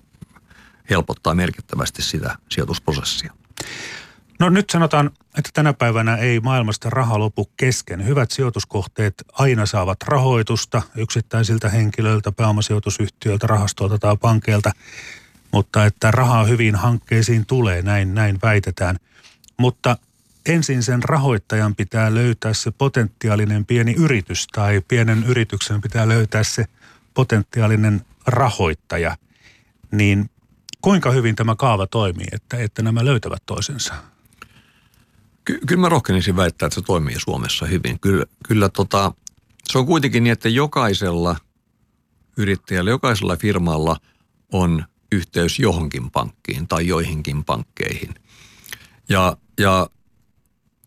helpottaa merkittävästi sitä sijoitusprosessia. No nyt sanotaan, että tänä päivänä ei maailmasta raha lopu kesken. Hyvät sijoituskohteet aina saavat rahoitusta yksittäisiltä henkilöiltä, pääomasijoitusyhtiöiltä, rahastoilta tai pankeilta, mutta että rahaa hyvin hankkeisiin tulee, näin, näin väitetään. Mutta ensin sen rahoittajan pitää löytää se potentiaalinen pieni yritys tai pienen yrityksen pitää löytää se potentiaalinen rahoittaja. Niin kuinka hyvin tämä kaava toimii, että, että nämä löytävät toisensa? Ky- kyllä mä rohkenisin väittää, että se toimii Suomessa hyvin. Kyllä, kyllä tota, se on kuitenkin niin, että jokaisella yrittäjällä, jokaisella firmalla on yhteys johonkin pankkiin tai joihinkin pankkeihin. Ja, ja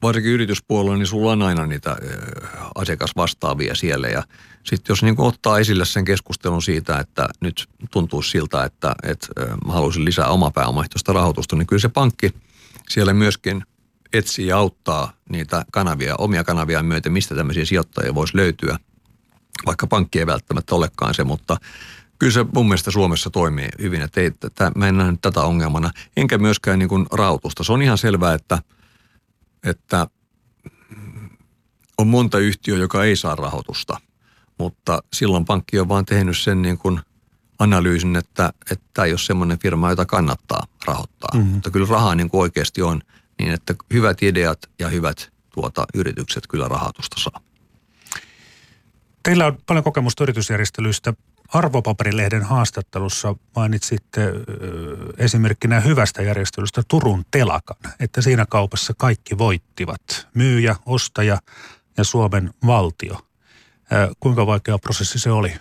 varsinkin yrityspuolella, niin sulla on aina niitä asiakasvastaavia siellä. Ja sitten jos niin ottaa esille sen keskustelun siitä, että nyt tuntuu siltä, että, että mä haluaisin lisää oma pääomaehtoista rahoitusta, niin kyllä se pankki siellä myöskin etsii ja auttaa niitä kanavia, omia kanavia myöten, mistä tämmöisiä sijoittajia voisi löytyä. Vaikka pankki ei välttämättä olekaan se, mutta kyllä se mun mielestä Suomessa toimii hyvin, että ei, että mä en näe tätä ongelmana. Enkä myöskään niin kuin rahoitusta. Se on ihan selvää, että – että on monta yhtiöä, joka ei saa rahoitusta, mutta silloin pankki on vaan tehnyt sen niin kuin analyysin, että, että tämä ei ole semmoinen firma, jota kannattaa rahoittaa. Mm-hmm. Mutta kyllä rahaa niin kuin oikeasti on niin, että hyvät ideat ja hyvät tuota, yritykset kyllä rahoitusta saa. Teillä on paljon kokemusta yritysjärjestelyistä. Arvopaperilehden haastattelussa mainitsitte esimerkkinä hyvästä järjestelystä Turun telakan, että siinä kaupassa kaikki voittivat. Myyjä, ostaja ja Suomen valtio. Kuinka vaikea prosessi se oli?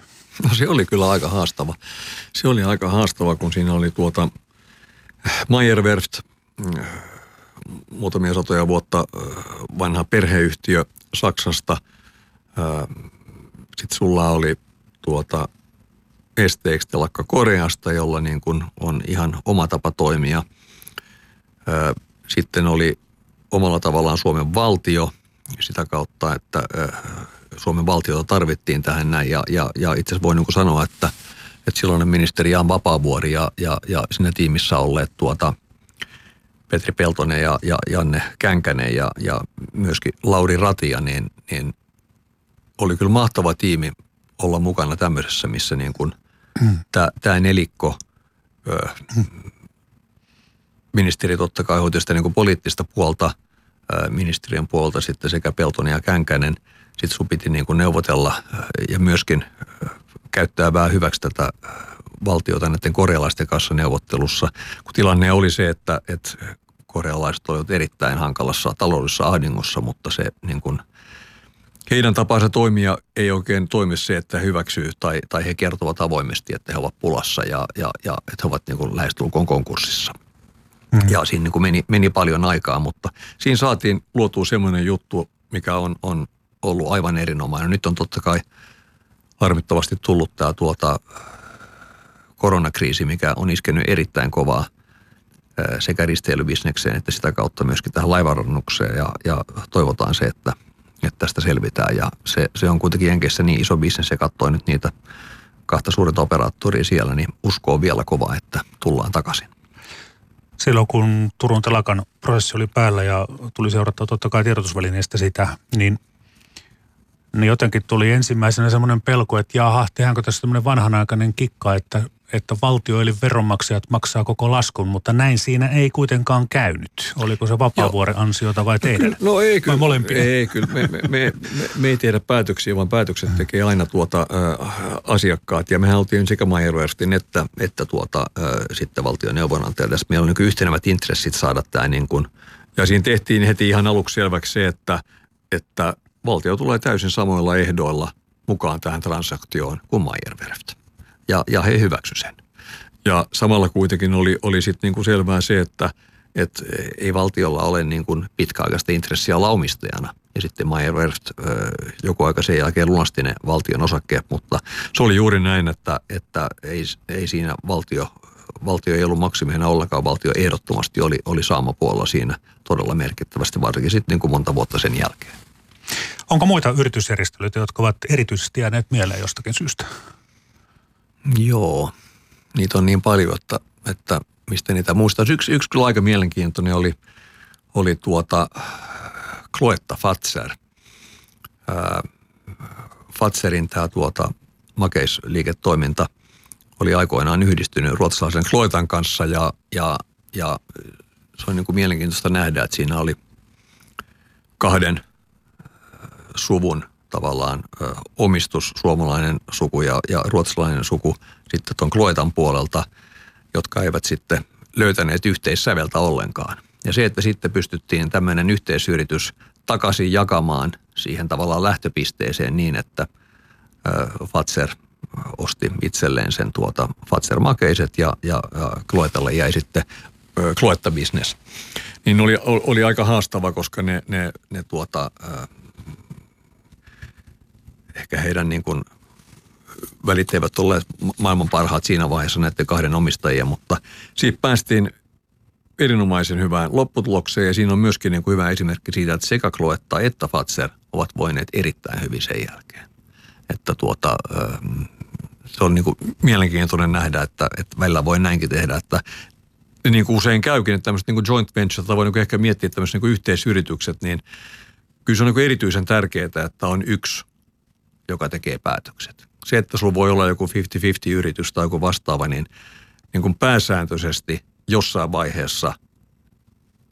No se oli kyllä aika haastava. Se oli aika haastava, kun siinä oli tuota Meyerwerft, muutamia satoja vuotta vanha perheyhtiö Saksasta. Sitten sulla oli tuota esteeksi telakka Koreasta, jolla niin kuin on ihan oma tapa toimia. Sitten oli omalla tavallaan Suomen valtio sitä kautta, että Suomen valtiota tarvittiin tähän näin. Ja, ja, ja itse asiassa voin niin sanoa, että, että silloinen ministeri Jan Vapaavuori ja, ja, ja siinä tiimissä olleet tuota, Petri Peltonen ja, ja Janne Känkänen ja, ja myöskin Lauri Ratia, niin, niin oli kyllä mahtava tiimi olla mukana tämmöisessä, missä niin kuin tämä nelikko, ö, ministeri totta kai hoiti sitä niin kuin poliittista puolta, ö, ministeriön puolta sitten sekä Peltonen ja Känkänen. Sitten sun piti niin kuin neuvotella ja myöskin käyttää vähän hyväksi tätä valtiota näiden korealaisten kanssa neuvottelussa, kun tilanne oli se, että, että korealaiset olivat erittäin hankalassa taloudellisessa ahdingossa, mutta se niin kuin, heidän tapansa toimia ei oikein toimi se, että hyväksyy tai, tai he kertovat avoimesti, että he ovat pulassa ja, ja, ja että he ovat niin kuin lähestulkoon konkurssissa. Hmm. Ja siinä niin kuin meni, meni paljon aikaa, mutta siinä saatiin luotua semmoinen juttu, mikä on, on ollut aivan erinomainen. Nyt on totta kai harmittavasti tullut tämä tuota koronakriisi, mikä on iskenyt erittäin kovaa sekä risteilybisnekseen että sitä kautta myöskin tähän laivarannukseen ja, ja toivotaan se, että, että tästä selvitään ja se, se on kuitenkin Jenkeissä niin iso bisnes ja katsoi nyt niitä kahta suurinta operaattoria siellä, niin uskoo vielä kovaa, että tullaan takaisin. Silloin kun Turun telakan prosessi oli päällä ja tuli seurattua totta kai tiedotusvälineistä sitä, niin niin jotenkin tuli ensimmäisenä semmoinen pelko, että jaha, tehdäänkö tässä tämmöinen vanhanaikainen kikka, että että valtio eli veronmaksajat maksaa koko laskun, mutta näin siinä ei kuitenkaan käynyt. Oliko se Vapaavuoren ansiota vai teidän? No ei kyllä. molempia? Ei kyllä. Me, me, me, me, ei tehdä päätöksiä, vaan päätökset tekee aina tuota, äh, asiakkaat. Ja mehän oltiin sekä Maijeroestin että, että tuota, äh, sitten valtion neuvonantaja. Tässä meillä on niin yhtenevät intressit saada tämä niin kuin, ja siinä tehtiin heti ihan aluksi selväksi se, että, että valtio tulee täysin samoilla ehdoilla mukaan tähän transaktioon kuin Maijerwerft ja, ja he hyväksy sen. Ja samalla kuitenkin oli, oli sitten niin kuin selvää se, että et ei valtiolla ole niin kuin pitkäaikaista intressiä olla omistajana. Ja sitten Meyer Werft joku aika sen jälkeen lunasti ne valtion osakkeet, mutta se oli juuri näin, että, että ei, ei siinä valtio, valtio ei ollut maksimiehenä ollenkaan, valtio ehdottomasti oli, oli saamapuolella siinä todella merkittävästi, varsinkin sitten niin kuin monta vuotta sen jälkeen. Onko muita yritysjärjestelyitä, jotka ovat erityisesti jääneet mieleen jostakin syystä? Joo, niitä on niin paljon, että, että mistä niitä muistaa. Yksi, yksi kyllä aika mielenkiintoinen oli, oli tuota Kloetta Fatser. Ää, Fatserin tämä tuota makeisliiketoiminta oli aikoinaan yhdistynyt ruotsalaisen Kloetan kanssa ja, ja, ja se on niin kuin mielenkiintoista nähdä, että siinä oli kahden suvun tavallaan ö, omistus, suomalainen suku ja, ja ruotsalainen suku sitten tuon Kloetan puolelta, jotka eivät sitten löytäneet yhteissäveltä ollenkaan. Ja se, että sitten pystyttiin tämmöinen yhteisyritys takaisin jakamaan siihen tavallaan lähtöpisteeseen niin, että ö, Fatser osti itselleen sen tuota Fatser makeiset ja, ja, ja Kloetalle jäi sitten Kloetta business. Niin oli, oli aika haastava, koska ne, ne, ne tuota, ehkä heidän niin kuin välit eivät olleet maailman parhaat siinä vaiheessa näiden kahden omistajien, mutta siitä päästiin erinomaisen hyvään lopputulokseen ja siinä on myöskin niin kuin hyvä esimerkki siitä, että sekä Kloetta että Fatser ovat voineet erittäin hyvin sen jälkeen. Että tuota, se on niin kuin mielenkiintoinen nähdä, että, että välillä voi näinkin tehdä, että niin kuin usein käykin, että tämmöiset niin kuin joint venture, tai voi niin ehkä miettiä tämmöiset niin kuin yhteisyritykset, niin kyllä se on niin kuin erityisen tärkeää, että on yksi joka tekee päätökset. Se, että sulla voi olla joku 50-50 yritys tai joku vastaava, niin, niin kuin pääsääntöisesti jossain vaiheessa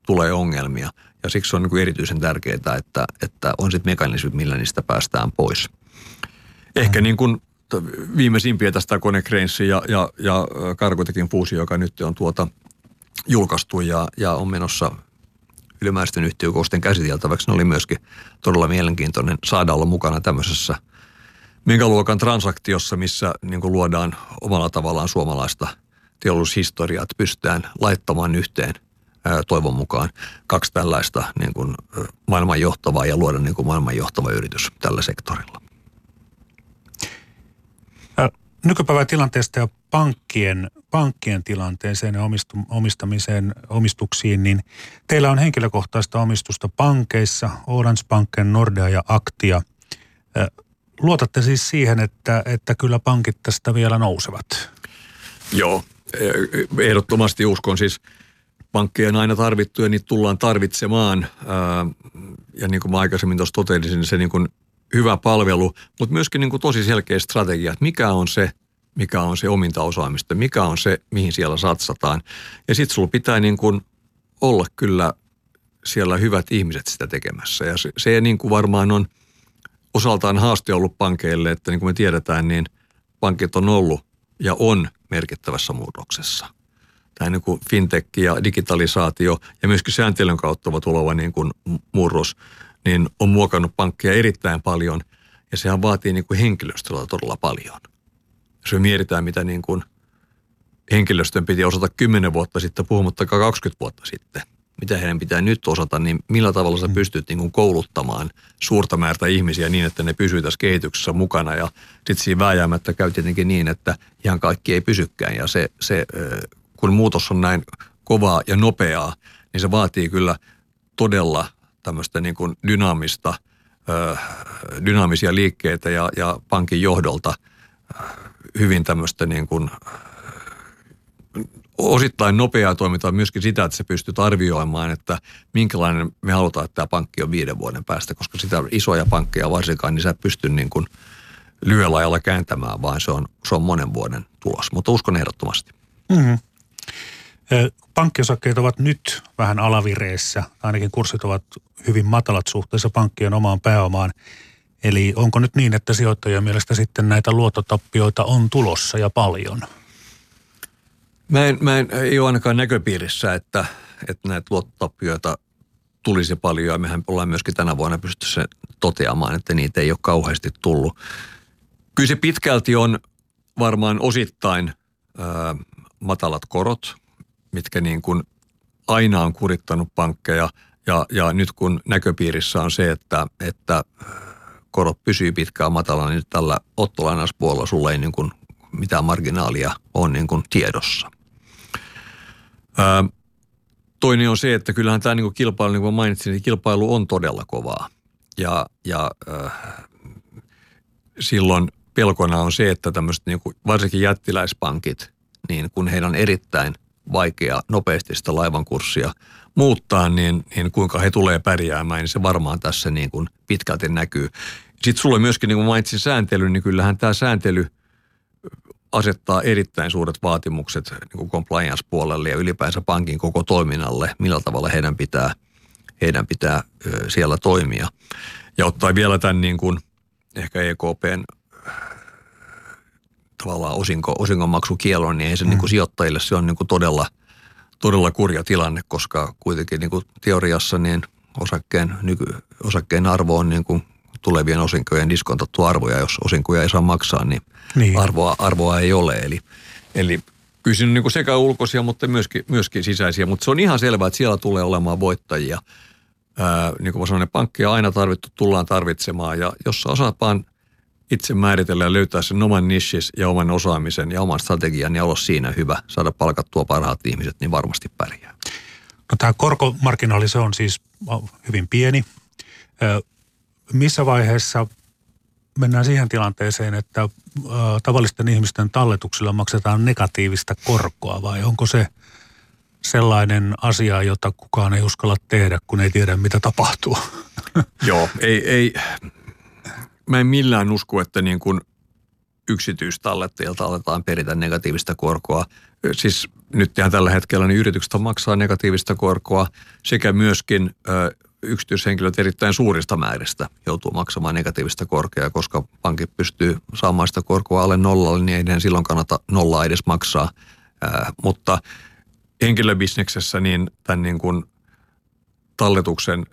tulee ongelmia. Ja siksi on niin kuin erityisen tärkeää, että, että on sitten mekanismit, millä niistä päästään pois. Ehkä niin kuin viimeisimpiä tästä Konecranes ja, ja, ja Karkotekin fuusio, joka nyt on tuota julkaistu ja, ja on menossa ylimääräisten yhtiökousten käsiteltäväksi. Ne oli myöskin todella mielenkiintoinen saada olla mukana tämmöisessä – megaluokan transaktiossa, missä niin kuin luodaan omalla tavallaan suomalaista teollisuushistoriaa, että pystytään laittamaan yhteen toivon mukaan kaksi tällaista niin kuin, maailman johtavaa ja luoda niin kuin maailman johtava yritys tällä sektorilla. Nykypäivän tilanteesta ja pankkien, pankkien tilanteeseen ja omistamiseen, omistuksiin, niin teillä on henkilökohtaista omistusta pankeissa, Orange Banken, Nordea ja Aktia luotatte siis siihen, että, että kyllä pankit tästä vielä nousevat? Joo, ehdottomasti uskon siis pankkeja on aina tarvittu ja niitä tullaan tarvitsemaan. Ja niin kuin mä aikaisemmin tuossa totelisin, se niin kuin hyvä palvelu, mutta myöskin niin kuin tosi selkeä strategia, että mikä on se mikä on se ominta osaamista, mikä on se, mihin siellä satsataan. Ja sitten sulla pitää niin kuin olla kyllä siellä hyvät ihmiset sitä tekemässä. Ja se, se niin kuin varmaan on osaltaan haaste ollut pankeille, että niin kuin me tiedetään, niin pankit on ollut ja on merkittävässä murroksessa. Tämä niin kuin fintech ja digitalisaatio ja myöskin sääntelyn kautta tuleva niin kuin murros, niin on muokannut pankkia erittäin paljon ja sehän vaatii niin kuin henkilöstöllä todella paljon. Jos me mietitään, mitä niin kuin henkilöstön piti osata 10 vuotta sitten, puhumattakaan 20 vuotta sitten – mitä heidän pitää nyt osata, niin millä tavalla sä mm. pystyt niin kuin kouluttamaan suurta määrää ihmisiä niin, että ne pysyy tässä kehityksessä mukana. Ja sitten siinä vääjäämättä käy tietenkin niin, että ihan kaikki ei pysykään. Ja se, se, kun muutos on näin kovaa ja nopeaa, niin se vaatii kyllä todella tämmöistä niin kuin dynaamista, dynaamisia liikkeitä ja, ja pankin johdolta hyvin tämmöistä niin kuin osittain nopeaa toimintaa myöskin sitä, että se pystyt arvioimaan, että minkälainen me halutaan, että tämä pankki on viiden vuoden päästä, koska sitä isoja pankkeja varsinkaan, niin sä et pysty niin kuin lyöllä kääntämään, vaan se on, se on monen vuoden tulos. Mutta uskon ehdottomasti. Mm-hmm. Pankkiosakkeet ovat nyt vähän alavireessä, ainakin kurssit ovat hyvin matalat suhteessa pankkien omaan pääomaan. Eli onko nyt niin, että sijoittajien mielestä sitten näitä luottotappioita on tulossa ja paljon – Mä en, mä en, ei ole ainakaan näköpiirissä, että, että näitä luottotappioita tulisi paljon ja mehän ollaan myöskin tänä vuonna pysty se toteamaan, että niitä ei ole kauheasti tullut. Kyllä se pitkälti on varmaan osittain ää, matalat korot, mitkä niin kuin aina on kurittanut pankkeja ja, ja nyt kun näköpiirissä on se, että, että korot pysyy pitkään matalana, niin tällä ottolainauspuolella sulle ei niin kuin mitään marginaalia on niin kuin tiedossa. Ää, toinen on se, että kyllähän tämä niin kilpailu, niin kuin mainitsin, niin kilpailu on todella kovaa. Ja, ja äh, silloin pelkona on se, että tämmöiset niin varsinkin jättiläispankit, niin kun heidän on erittäin vaikea nopeasti sitä laivan kurssia muuttaa, niin, niin kuinka he tulee pärjäämään, niin se varmaan tässä niin kuin pitkälti näkyy. Sitten sulle myöskin, niin kuin mainitsin sääntely, niin kyllähän tämä sääntely – asettaa erittäin suuret vaatimukset niin compliance-puolelle ja ylipäänsä pankin koko toiminnalle, millä tavalla heidän pitää, heidän pitää siellä toimia. Ja ottaa vielä tämän niin kuin ehkä EKPn tavallaan osinko, osingonmaksukielon, niin ei se mm. niin kuin sijoittajille se on niin kuin todella, todella kurja tilanne, koska kuitenkin niin kuin teoriassa niin osakkeen, nyky, osakkeen arvo on niin kuin tulevien osinkojen diskontattu arvo, ja jos osinkoja ei saa maksaa, niin, niin. Arvoa, arvoa ei ole. Eli, eli kyllä siinä on niin sekä ulkoisia, mutta myöskin, myöskin sisäisiä, mutta se on ihan selvää, että siellä tulee olemaan voittajia. Ää, niin kuin mä sanoin, pankkia aina tarvittu, tullaan tarvitsemaan, ja jos osaat vaan itse määritellä ja löytää sen oman nishis ja oman osaamisen ja oman strategian ja olla siinä hyvä, saada palkattua parhaat ihmiset, niin varmasti pärjää. No tämä korkomarginaali, se on siis hyvin pieni missä vaiheessa mennään siihen tilanteeseen, että tavallisten ihmisten talletuksilla maksetaan negatiivista korkoa vai onko se sellainen asia, jota kukaan ei uskalla tehdä, kun ei tiedä, mitä tapahtuu? Joo, ei, ei. Mä en millään usko, että niin kuin yksityistallettajilta aletaan peritä negatiivista korkoa. Siis nyt tällä hetkellä niin yritykset maksaa negatiivista korkoa sekä myöskin yksityishenkilöt erittäin suurista määristä joutuu maksamaan negatiivista korkeaa, koska pankit pystyy saamaan sitä korkoa alle nollalle, niin ei silloin kannata nollaa edes maksaa. Ää, mutta henkilöbisneksessä niin tämän niin kuin talletuksen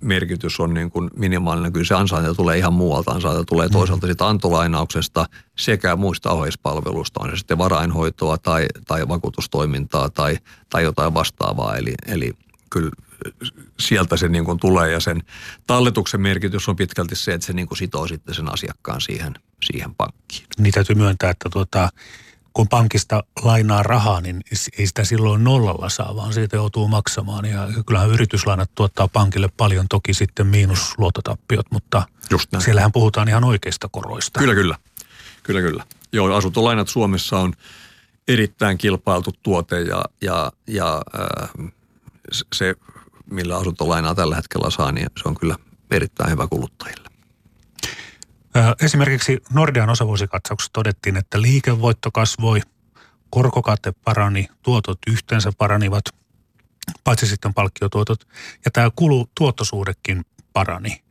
merkitys on niin kuin minimaalinen. Kyllä se ansainta tulee ihan muualta. Ansainta tulee mm. toisaalta sitä antolainauksesta sekä muista oheispalveluista, on se sitten varainhoitoa tai, tai vakuutustoimintaa tai, tai jotain vastaavaa. Eli, eli kyllä sieltä se niin kuin tulee ja sen talletuksen merkitys on pitkälti se, että se niin kuin sitoo sitten sen asiakkaan siihen, siihen pankkiin. Niin täytyy myöntää, että tuota, kun pankista lainaa rahaa, niin ei sitä silloin nollalla saa, vaan siitä joutuu maksamaan. Ja kyllähän yrityslainat tuottaa pankille paljon toki sitten miinusluototappiot, mutta Just näin. siellähän puhutaan ihan oikeista koroista. Kyllä, kyllä. Kyllä, kyllä. Joo, asuntolainat Suomessa on erittäin kilpailtu tuote ja, ja, ja äh, se millä asuntolainaa tällä hetkellä saa, niin se on kyllä erittäin hyvä kuluttajille. Esimerkiksi Nordean osavuosikatsauksessa todettiin, että liikevoitto kasvoi, korkokate parani, tuotot yhteensä paranivat, paitsi sitten palkkiotuotot. Ja tämä kulu tuottosuudekin parani.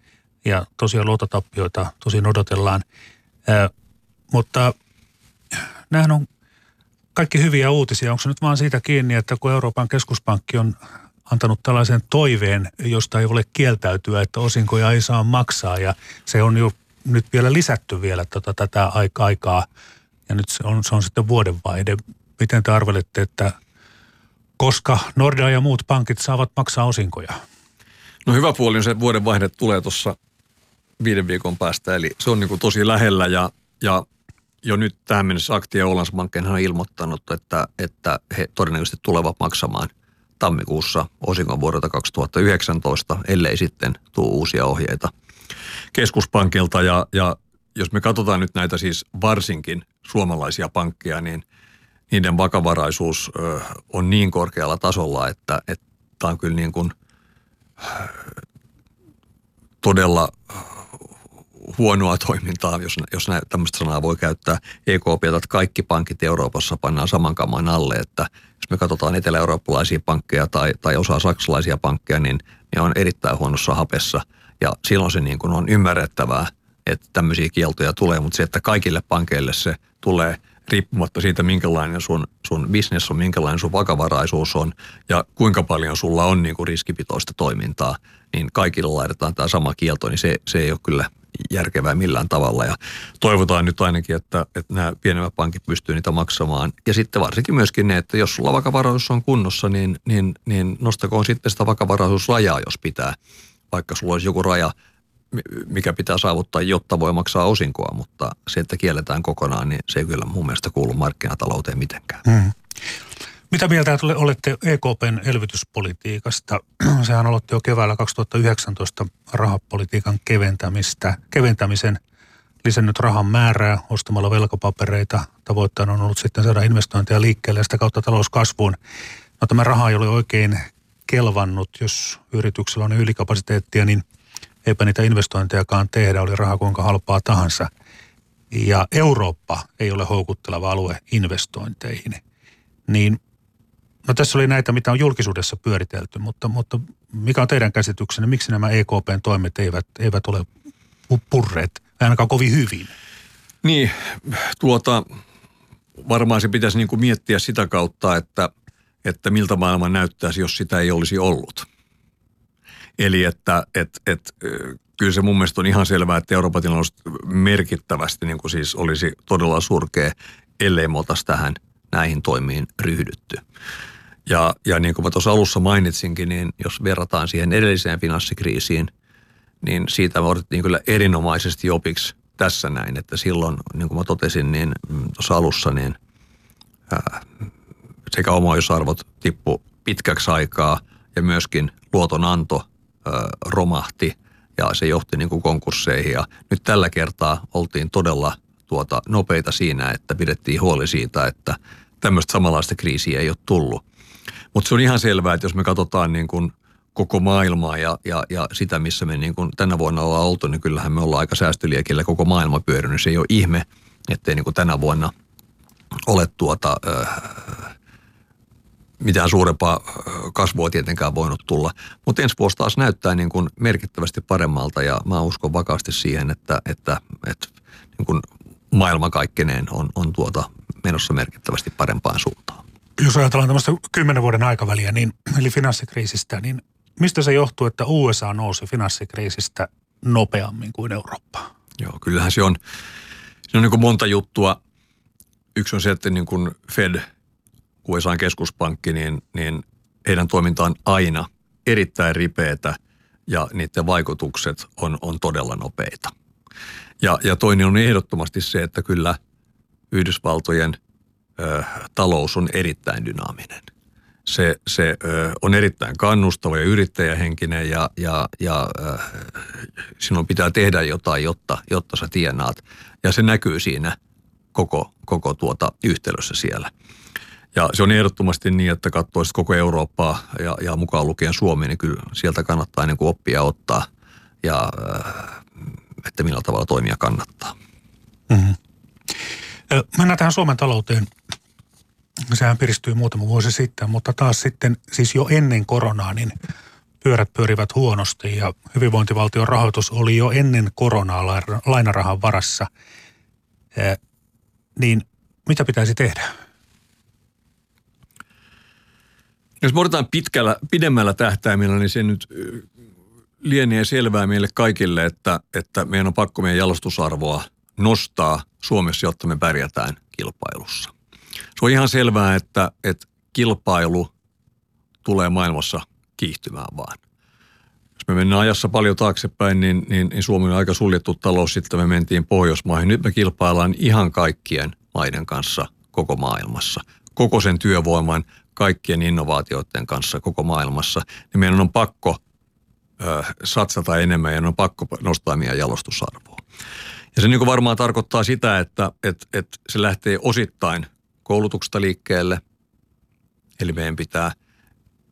Ja tosiaan luototappioita tosin odotellaan. Mutta nämähän on kaikki hyviä uutisia. Onko se nyt vaan siitä kiinni, että kun Euroopan keskuspankki on antanut tällaisen toiveen, josta ei ole kieltäytyä, että osinkoja ei saa maksaa ja se on jo nyt vielä lisätty vielä tota, tätä aikaa ja nyt se on, se on sitten vuodenvaihde. Miten te arvelette, että koska Nordea ja muut pankit saavat maksaa osinkoja? No hyvä puoli on se, että vuodenvaihde tulee tuossa viiden viikon päästä, eli se on niin tosi lähellä ja, ja jo nyt tähän mennessä Aktia ja on ilmoittanut, että, että he todennäköisesti tulevat maksamaan tammikuussa osingon vuodelta 2019, ellei sitten tule uusia ohjeita keskuspankilta. Ja, ja jos me katsotaan nyt näitä siis varsinkin suomalaisia pankkeja, niin niiden vakavaraisuus on niin korkealla tasolla, että tämä on kyllä niin kuin todella huonoa toimintaa, jos, jos näin, tämmöistä sanaa voi käyttää. EKP, että kaikki pankit Euroopassa pannaan saman kaman alle, että jos me katsotaan etelä-eurooppalaisia pankkeja tai, tai osa saksalaisia pankkeja, niin ne on erittäin huonossa hapessa. Ja silloin se niin kuin on ymmärrettävää, että tämmöisiä kieltoja tulee, mutta se, että kaikille pankeille se tulee riippumatta siitä, minkälainen sun, sun business on, minkälainen sun vakavaraisuus on ja kuinka paljon sulla on niin kuin riskipitoista toimintaa, niin kaikille laitetaan tämä sama kielto, niin se, se ei ole kyllä järkevää millään tavalla. Ja toivotaan nyt ainakin, että, että nämä pienemmät pankit pystyy niitä maksamaan. Ja sitten varsinkin myöskin ne, että jos sulla vakavaraisuus on kunnossa, niin, niin, niin nostakoon sitten sitä vakavaraisuusrajaa, jos pitää. Vaikka sulla olisi joku raja, mikä pitää saavuttaa, jotta voi maksaa osinkoa, mutta se, että kielletään kokonaan, niin se ei kyllä mun mielestä kuulu markkinatalouteen mitenkään. Hmm. Mitä mieltä olette EKPn elvytyspolitiikasta? Sehän aloitti jo keväällä 2019 rahapolitiikan keventämistä, keventämisen lisännyt rahan määrää ostamalla velkapapereita. Tavoitteena on ollut sitten saada investointeja liikkeelle ja sitä kautta talouskasvuun. No tämä raha ei ole oikein kelvannut, jos yrityksellä on ylikapasiteettia, niin eipä niitä investointejakaan tehdä, oli raha kuinka halpaa tahansa. Ja Eurooppa ei ole houkutteleva alue investointeihin. Niin No tässä oli näitä, mitä on julkisuudessa pyöritelty, mutta, mutta mikä on teidän käsityksenne, miksi nämä EKPn toimet eivät, eivät ole purreet, ainakaan kovin hyvin? Niin, tuota, varmaan se pitäisi niin kuin miettiä sitä kautta, että, että miltä maailma näyttäisi, jos sitä ei olisi ollut. Eli että et, et, kyllä se mun mielestä on ihan selvää, että Euroopan tilanne merkittävästi niin kuin siis olisi todella surkea, ellei me tähän näihin toimiin ryhdytty. Ja, ja niin kuin mä tuossa alussa mainitsinkin, niin jos verrataan siihen edelliseen finanssikriisiin, niin siitä me otettiin kyllä erinomaisesti opiksi tässä näin, että silloin, niin kuin mä totesin, niin mm, tuossa alussa, niin ää, sekä omaisuusarvot tippu pitkäksi aikaa ja myöskin luotonanto ää, romahti ja se johti niin kuin konkursseihin. Ja nyt tällä kertaa oltiin todella tuota nopeita siinä, että pidettiin huoli siitä, että tämmöistä samanlaista kriisiä ei ole tullut. Mutta se on ihan selvää, että jos me katsotaan niin kuin koko maailmaa ja, ja, ja sitä, missä me niin kuin tänä vuonna ollaan oltu, niin kyllähän me ollaan aika säästöliekillä koko maailma pyörinyt. Se ei ole ihme, ettei niin kuin tänä vuonna ole tuota, äh, mitään suurempaa kasvua tietenkään voinut tulla. Mutta ensi vuosi taas näyttää niin kuin merkittävästi paremmalta ja mä uskon vakaasti siihen, että, että, että niin kuin maailma kaikkeneen on, on tuota menossa merkittävästi parempaan suuntaan jos ajatellaan tämmöistä kymmenen vuoden aikaväliä, niin, eli finanssikriisistä, niin mistä se johtuu, että USA nousi finanssikriisistä nopeammin kuin Eurooppa? Joo, kyllähän se on, se on niin kuin monta juttua. Yksi on se, että niin kuin Fed, USAn keskuspankki, niin, niin heidän toiminta on aina erittäin ripeätä ja niiden vaikutukset on, on todella nopeita. Ja, ja toinen on ehdottomasti se, että kyllä Yhdysvaltojen – talous on erittäin dynaaminen. Se, se ö, on erittäin kannustava ja yrittäjähenkinen ja, ja, ja ö, sinun pitää tehdä jotain, jotta, jotta sä tienaat. Ja se näkyy siinä koko, koko tuota yhtälössä siellä. Ja se on ehdottomasti niin, että katsoisit koko Eurooppaa ja, ja mukaan lukien Suomi, niin kyllä sieltä kannattaa niin kuin oppia ottaa. Ja että millä tavalla toimia kannattaa. Mm-hmm. Mennään tähän Suomen talouteen. Sehän piristyi muutama vuosi sitten, mutta taas sitten siis jo ennen koronaa, niin pyörät pyörivät huonosti ja hyvinvointivaltion rahoitus oli jo ennen koronaa lainarahan varassa. Niin mitä pitäisi tehdä? Jos me otetaan pitkällä, pidemmällä tähtäimellä, niin se nyt lienee selvää meille kaikille, että, että meidän on pakko meidän jalostusarvoa nostaa Suomessa, jotta me pärjätään kilpailussa. Se on ihan selvää, että, että kilpailu tulee maailmassa kiihtymään vaan. Jos me mennään ajassa paljon taaksepäin, niin, niin, niin Suomi on aika suljettu talous, sitten me mentiin Pohjoismaihin. Nyt me kilpaillaan ihan kaikkien maiden kanssa koko maailmassa. Koko sen työvoiman, kaikkien innovaatioiden kanssa koko maailmassa. Niin meidän on pakko ö, satsata enemmän ja on pakko nostaa meidän jalostusarvoa. Ja se niin kuin varmaan tarkoittaa sitä, että, että, että se lähtee osittain koulutuksesta liikkeelle. Eli meidän pitää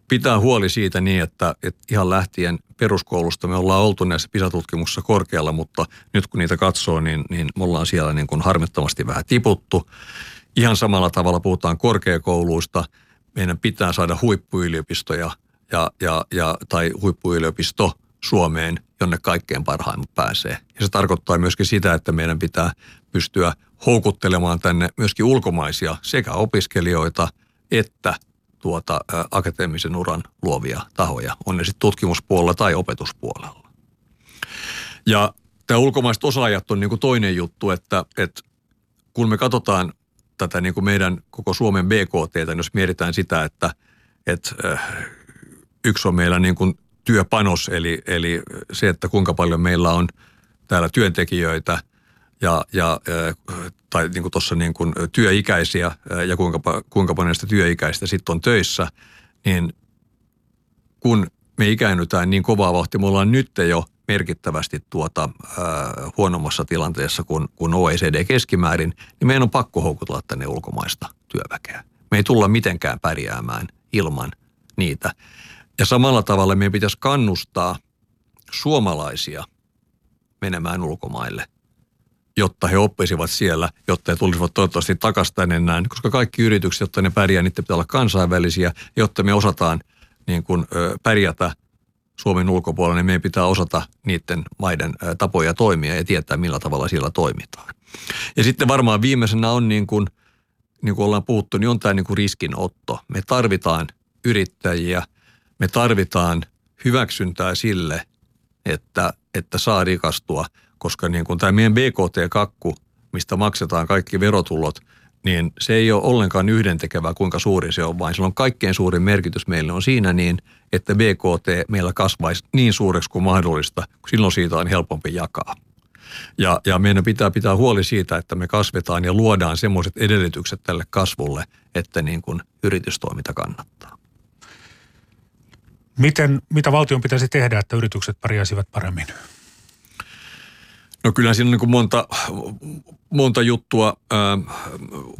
pitää huoli siitä niin, että, että ihan lähtien peruskoulusta me ollaan oltu näissä PISA-tutkimuksissa korkealla, mutta nyt kun niitä katsoo, niin, niin me ollaan siellä niin kuin harmittomasti vähän tiputtu. Ihan samalla tavalla puhutaan korkeakouluista. Meidän pitää saada huippuyliopistoja ja, ja, ja, tai huippuyliopisto Suomeen, jonne kaikkein parhaimmat pääsee. Ja se tarkoittaa myöskin sitä, että meidän pitää pystyä houkuttelemaan tänne myöskin ulkomaisia sekä opiskelijoita että tuota, ä, akateemisen uran luovia tahoja, on ne sitten tutkimuspuolella tai opetuspuolella. Ja tämä ulkomaiset osaajat on niin kuin toinen juttu, että, että kun me katsotaan tätä niin kuin meidän koko Suomen BKT, niin jos mietitään sitä, että, että yksi on meillä niin kuin työpanos, eli, eli se, että kuinka paljon meillä on täällä työntekijöitä ja, ja tai niin kuin tuossa niin kuin työikäisiä ja kuinka, kuinka paljon näistä työikäistä sitten on töissä, niin kun me ikäännytään niin kovaa vauhtia, me ollaan nyt jo merkittävästi tuota, äh, huonommassa tilanteessa kuin, kuin OECD keskimäärin, niin meidän on pakko houkutella tänne ulkomaista työväkeä. Me ei tulla mitenkään pärjäämään ilman niitä. Ja samalla tavalla meidän pitäisi kannustaa suomalaisia menemään ulkomaille, jotta he oppisivat siellä, jotta he tulisivat toivottavasti takaisin tänne näin. Koska kaikki yritykset, jotta ne pärjää, niiden pitää olla kansainvälisiä, jotta me osataan niin kuin, pärjätä Suomen ulkopuolella, niin meidän pitää osata niiden maiden tapoja toimia ja tietää, millä tavalla siellä toimitaan. Ja sitten varmaan viimeisenä on niin kuin, niin kuin ollaan puhuttu, niin on tämä niin kuin riskinotto. Me tarvitaan yrittäjiä – me tarvitaan hyväksyntää sille, että, että saa rikastua, koska niin kuin tämä meidän BKT-kakku, mistä maksetaan kaikki verotulot, niin se ei ole ollenkaan yhdentekevää, kuinka suuri se on, vaan sillä on kaikkein suurin merkitys meille on siinä niin, että BKT meillä kasvaisi niin suureksi kuin mahdollista, kun silloin siitä on helpompi jakaa. Ja, ja meidän pitää pitää huoli siitä, että me kasvetaan ja luodaan semmoiset edellytykset tälle kasvulle, että niin kuin yritystoiminta kannattaa. Miten, mitä valtion pitäisi tehdä, että yritykset pärjäisivät paremmin? No kyllä siinä on niin monta, monta juttua.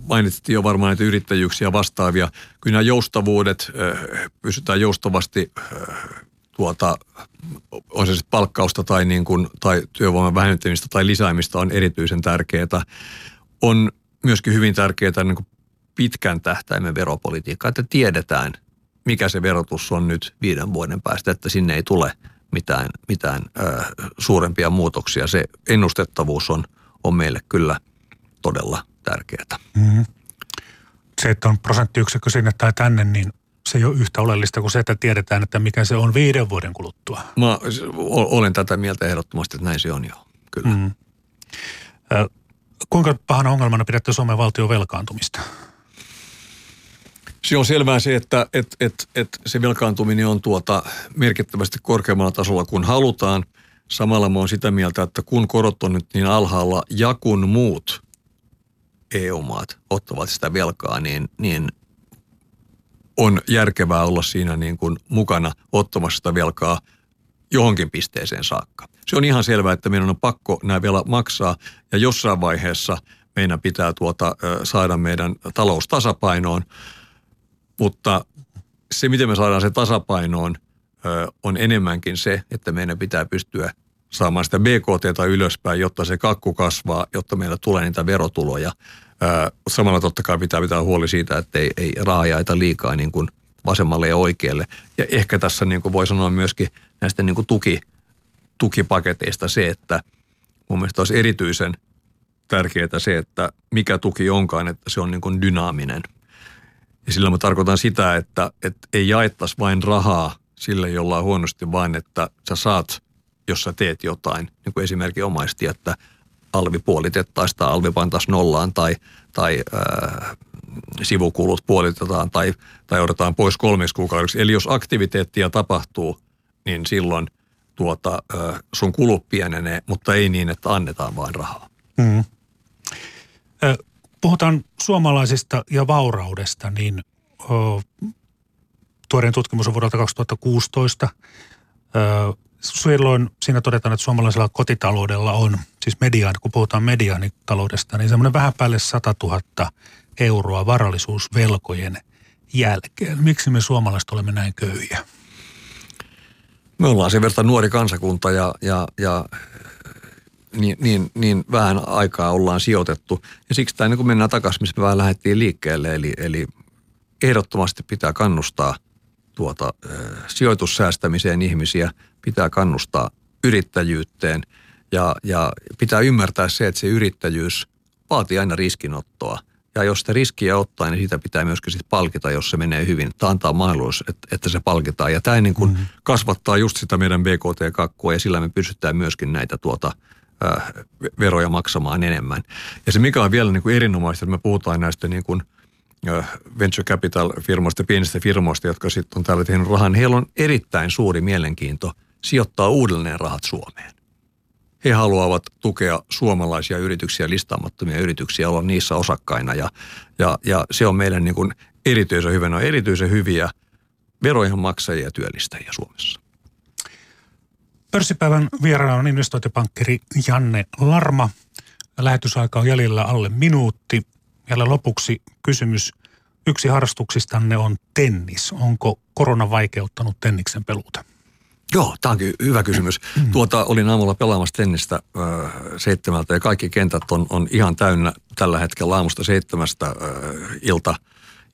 Mainittiin jo varmaan näitä yrittäjyyksiä vastaavia. Kyllä nämä joustavuudet, pystytään joustavasti tuota, on se sitten palkkausta tai, niin kuin, tai työvoiman vähentämistä tai lisäämistä on erityisen tärkeää. On myöskin hyvin tärkeää niin kuin pitkän tähtäimen veropolitiikka, että tiedetään – mikä se verotus on nyt viiden vuoden päästä, että sinne ei tule mitään, mitään ö, suurempia muutoksia. Se ennustettavuus on, on meille kyllä todella tärkeää. Mm-hmm. Se, että on prosenttiyksikkö sinne tai tänne, niin se ei ole yhtä oleellista kuin se, että tiedetään, että mikä se on viiden vuoden kuluttua. Mä olen tätä mieltä ehdottomasti, että näin se on jo, kyllä. Mm-hmm. kuinka pahana ongelmana pidätte Suomen valtion velkaantumista? Se on selvää se, että et, et, et se velkaantuminen on tuota merkittävästi korkeammalla tasolla kuin halutaan. Samalla mä oon sitä mieltä, että kun korot on nyt niin alhaalla ja kun muut EU-maat ottavat sitä velkaa, niin, niin on järkevää olla siinä niin kuin mukana ottamassa sitä velkaa johonkin pisteeseen saakka. Se on ihan selvää, että meidän on pakko nämä vielä maksaa ja jossain vaiheessa meidän pitää tuota, saada meidän talous tasapainoon. Mutta se, miten me saadaan se tasapainoon, on enemmänkin se, että meidän pitää pystyä saamaan sitä BKT ylöspäin, jotta se kakku kasvaa, jotta meillä tulee niitä verotuloja. Samalla totta kai pitää pitää huoli siitä, että ei, ei rahaa jaeta liikaa niin kuin vasemmalle ja oikealle. Ja ehkä tässä niin kuin voi sanoa myöskin näistä niin kuin tuki, tukipaketeista se, että mun mielestä olisi erityisen tärkeää se, että mikä tuki onkaan, että se on niin kuin dynaaminen. Ja sillä mä tarkoitan sitä, että, että ei jaettaisi vain rahaa sille, jolla on huonosti, vaan että sä saat, jos sä teet jotain, niin kuin esimerkinomaisesti, että alvi puolitettaisiin tai alvi pantaisiin nollaan tai, tai äh, sivukulut puolitetaan tai, tai odotetaan pois kolmeksi kuukaudeksi. Eli jos aktiviteettia tapahtuu, niin silloin tuota, äh, sun kulut pienenee, mutta ei niin, että annetaan vain rahaa. Mm. Puhutaan suomalaisista ja vauraudesta, niin tuoreen tutkimus on vuodelta 2016. Silloin siinä todetaan, että suomalaisella kotitaloudella on, siis mediaan, kun puhutaan mediaanitaloudesta, niin semmoinen vähän päälle 100 000 euroa varallisuusvelkojen jälkeen. Miksi me suomalaiset olemme näin köyhiä? Me ollaan sen verran nuori kansakunta ja, ja, ja niin, niin, niin vähän aikaa ollaan sijoitettu. Ja siksi tämä niin kun mennään takaisin, missä me vähän lähdettiin liikkeelle, eli, eli ehdottomasti pitää kannustaa tuota, sijoitussäästämiseen ihmisiä, pitää kannustaa yrittäjyyteen ja, ja pitää ymmärtää se, että se yrittäjyys vaatii aina riskinottoa. Ja jos sitä riskiä ottaa, niin sitä pitää myöskin sit palkita, jos se menee hyvin. Tämä antaa mahdollisuus, että, että se palkitaan. Ja tämä niin kuin mm-hmm. kasvattaa just sitä meidän BKT-kakkua ja sillä me pystytään myöskin näitä tuota, veroja maksamaan enemmän. Ja se mikä on vielä niin kuin erinomaista, että me puhutaan näistä niin kuin – venture capital-firmoista, pienistä firmoista, jotka sitten on täällä tehnyt rahaa, niin heillä on erittäin suuri mielenkiinto sijoittaa uudelleen rahat Suomeen. He haluavat tukea suomalaisia yrityksiä, listaamattomia yrityksiä, olla niissä osakkaina ja, ja, ja se on meidän niin kuin erityisen hyvä, on erityisen hyviä verojen maksajia ja työllistäjiä Suomessa. Pörssipäivän vieraana on investointipankkiri Janne Larma. Lähetysaika on jäljellä alle minuutti. Vielä lopuksi kysymys. Yksi harrastuksistanne on tennis. Onko korona vaikeuttanut tenniksen peluuta? Joo, tämä onkin hyvä kysymys. Mm. Tuota, olin aamulla pelaamassa tennistä äh, seitsemältä ja kaikki kentät on, on ihan täynnä tällä hetkellä aamusta seitsemästä äh, ilta,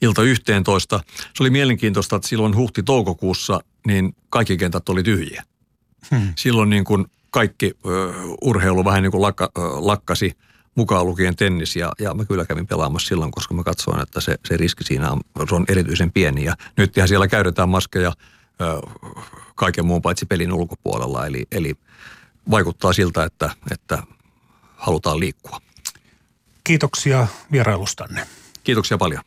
ilta yhteentoista. Se oli mielenkiintoista, että silloin huhti-toukokuussa niin kaikki kentät oli tyhjiä. Hmm. Silloin niin kuin kaikki äh, urheilu vähän niin kuin lakka, äh, lakkasi – mukaan lukien tennis ja, ja mä kyllä kävin pelaamassa silloin, koska mä katsoin, että se, se riski siinä on, se on erityisen pieni ja nyt ihan siellä käytetään maskeja ö, kaiken muun paitsi pelin ulkopuolella, eli, eli vaikuttaa siltä, että, että halutaan liikkua. Kiitoksia vierailustanne. Kiitoksia paljon.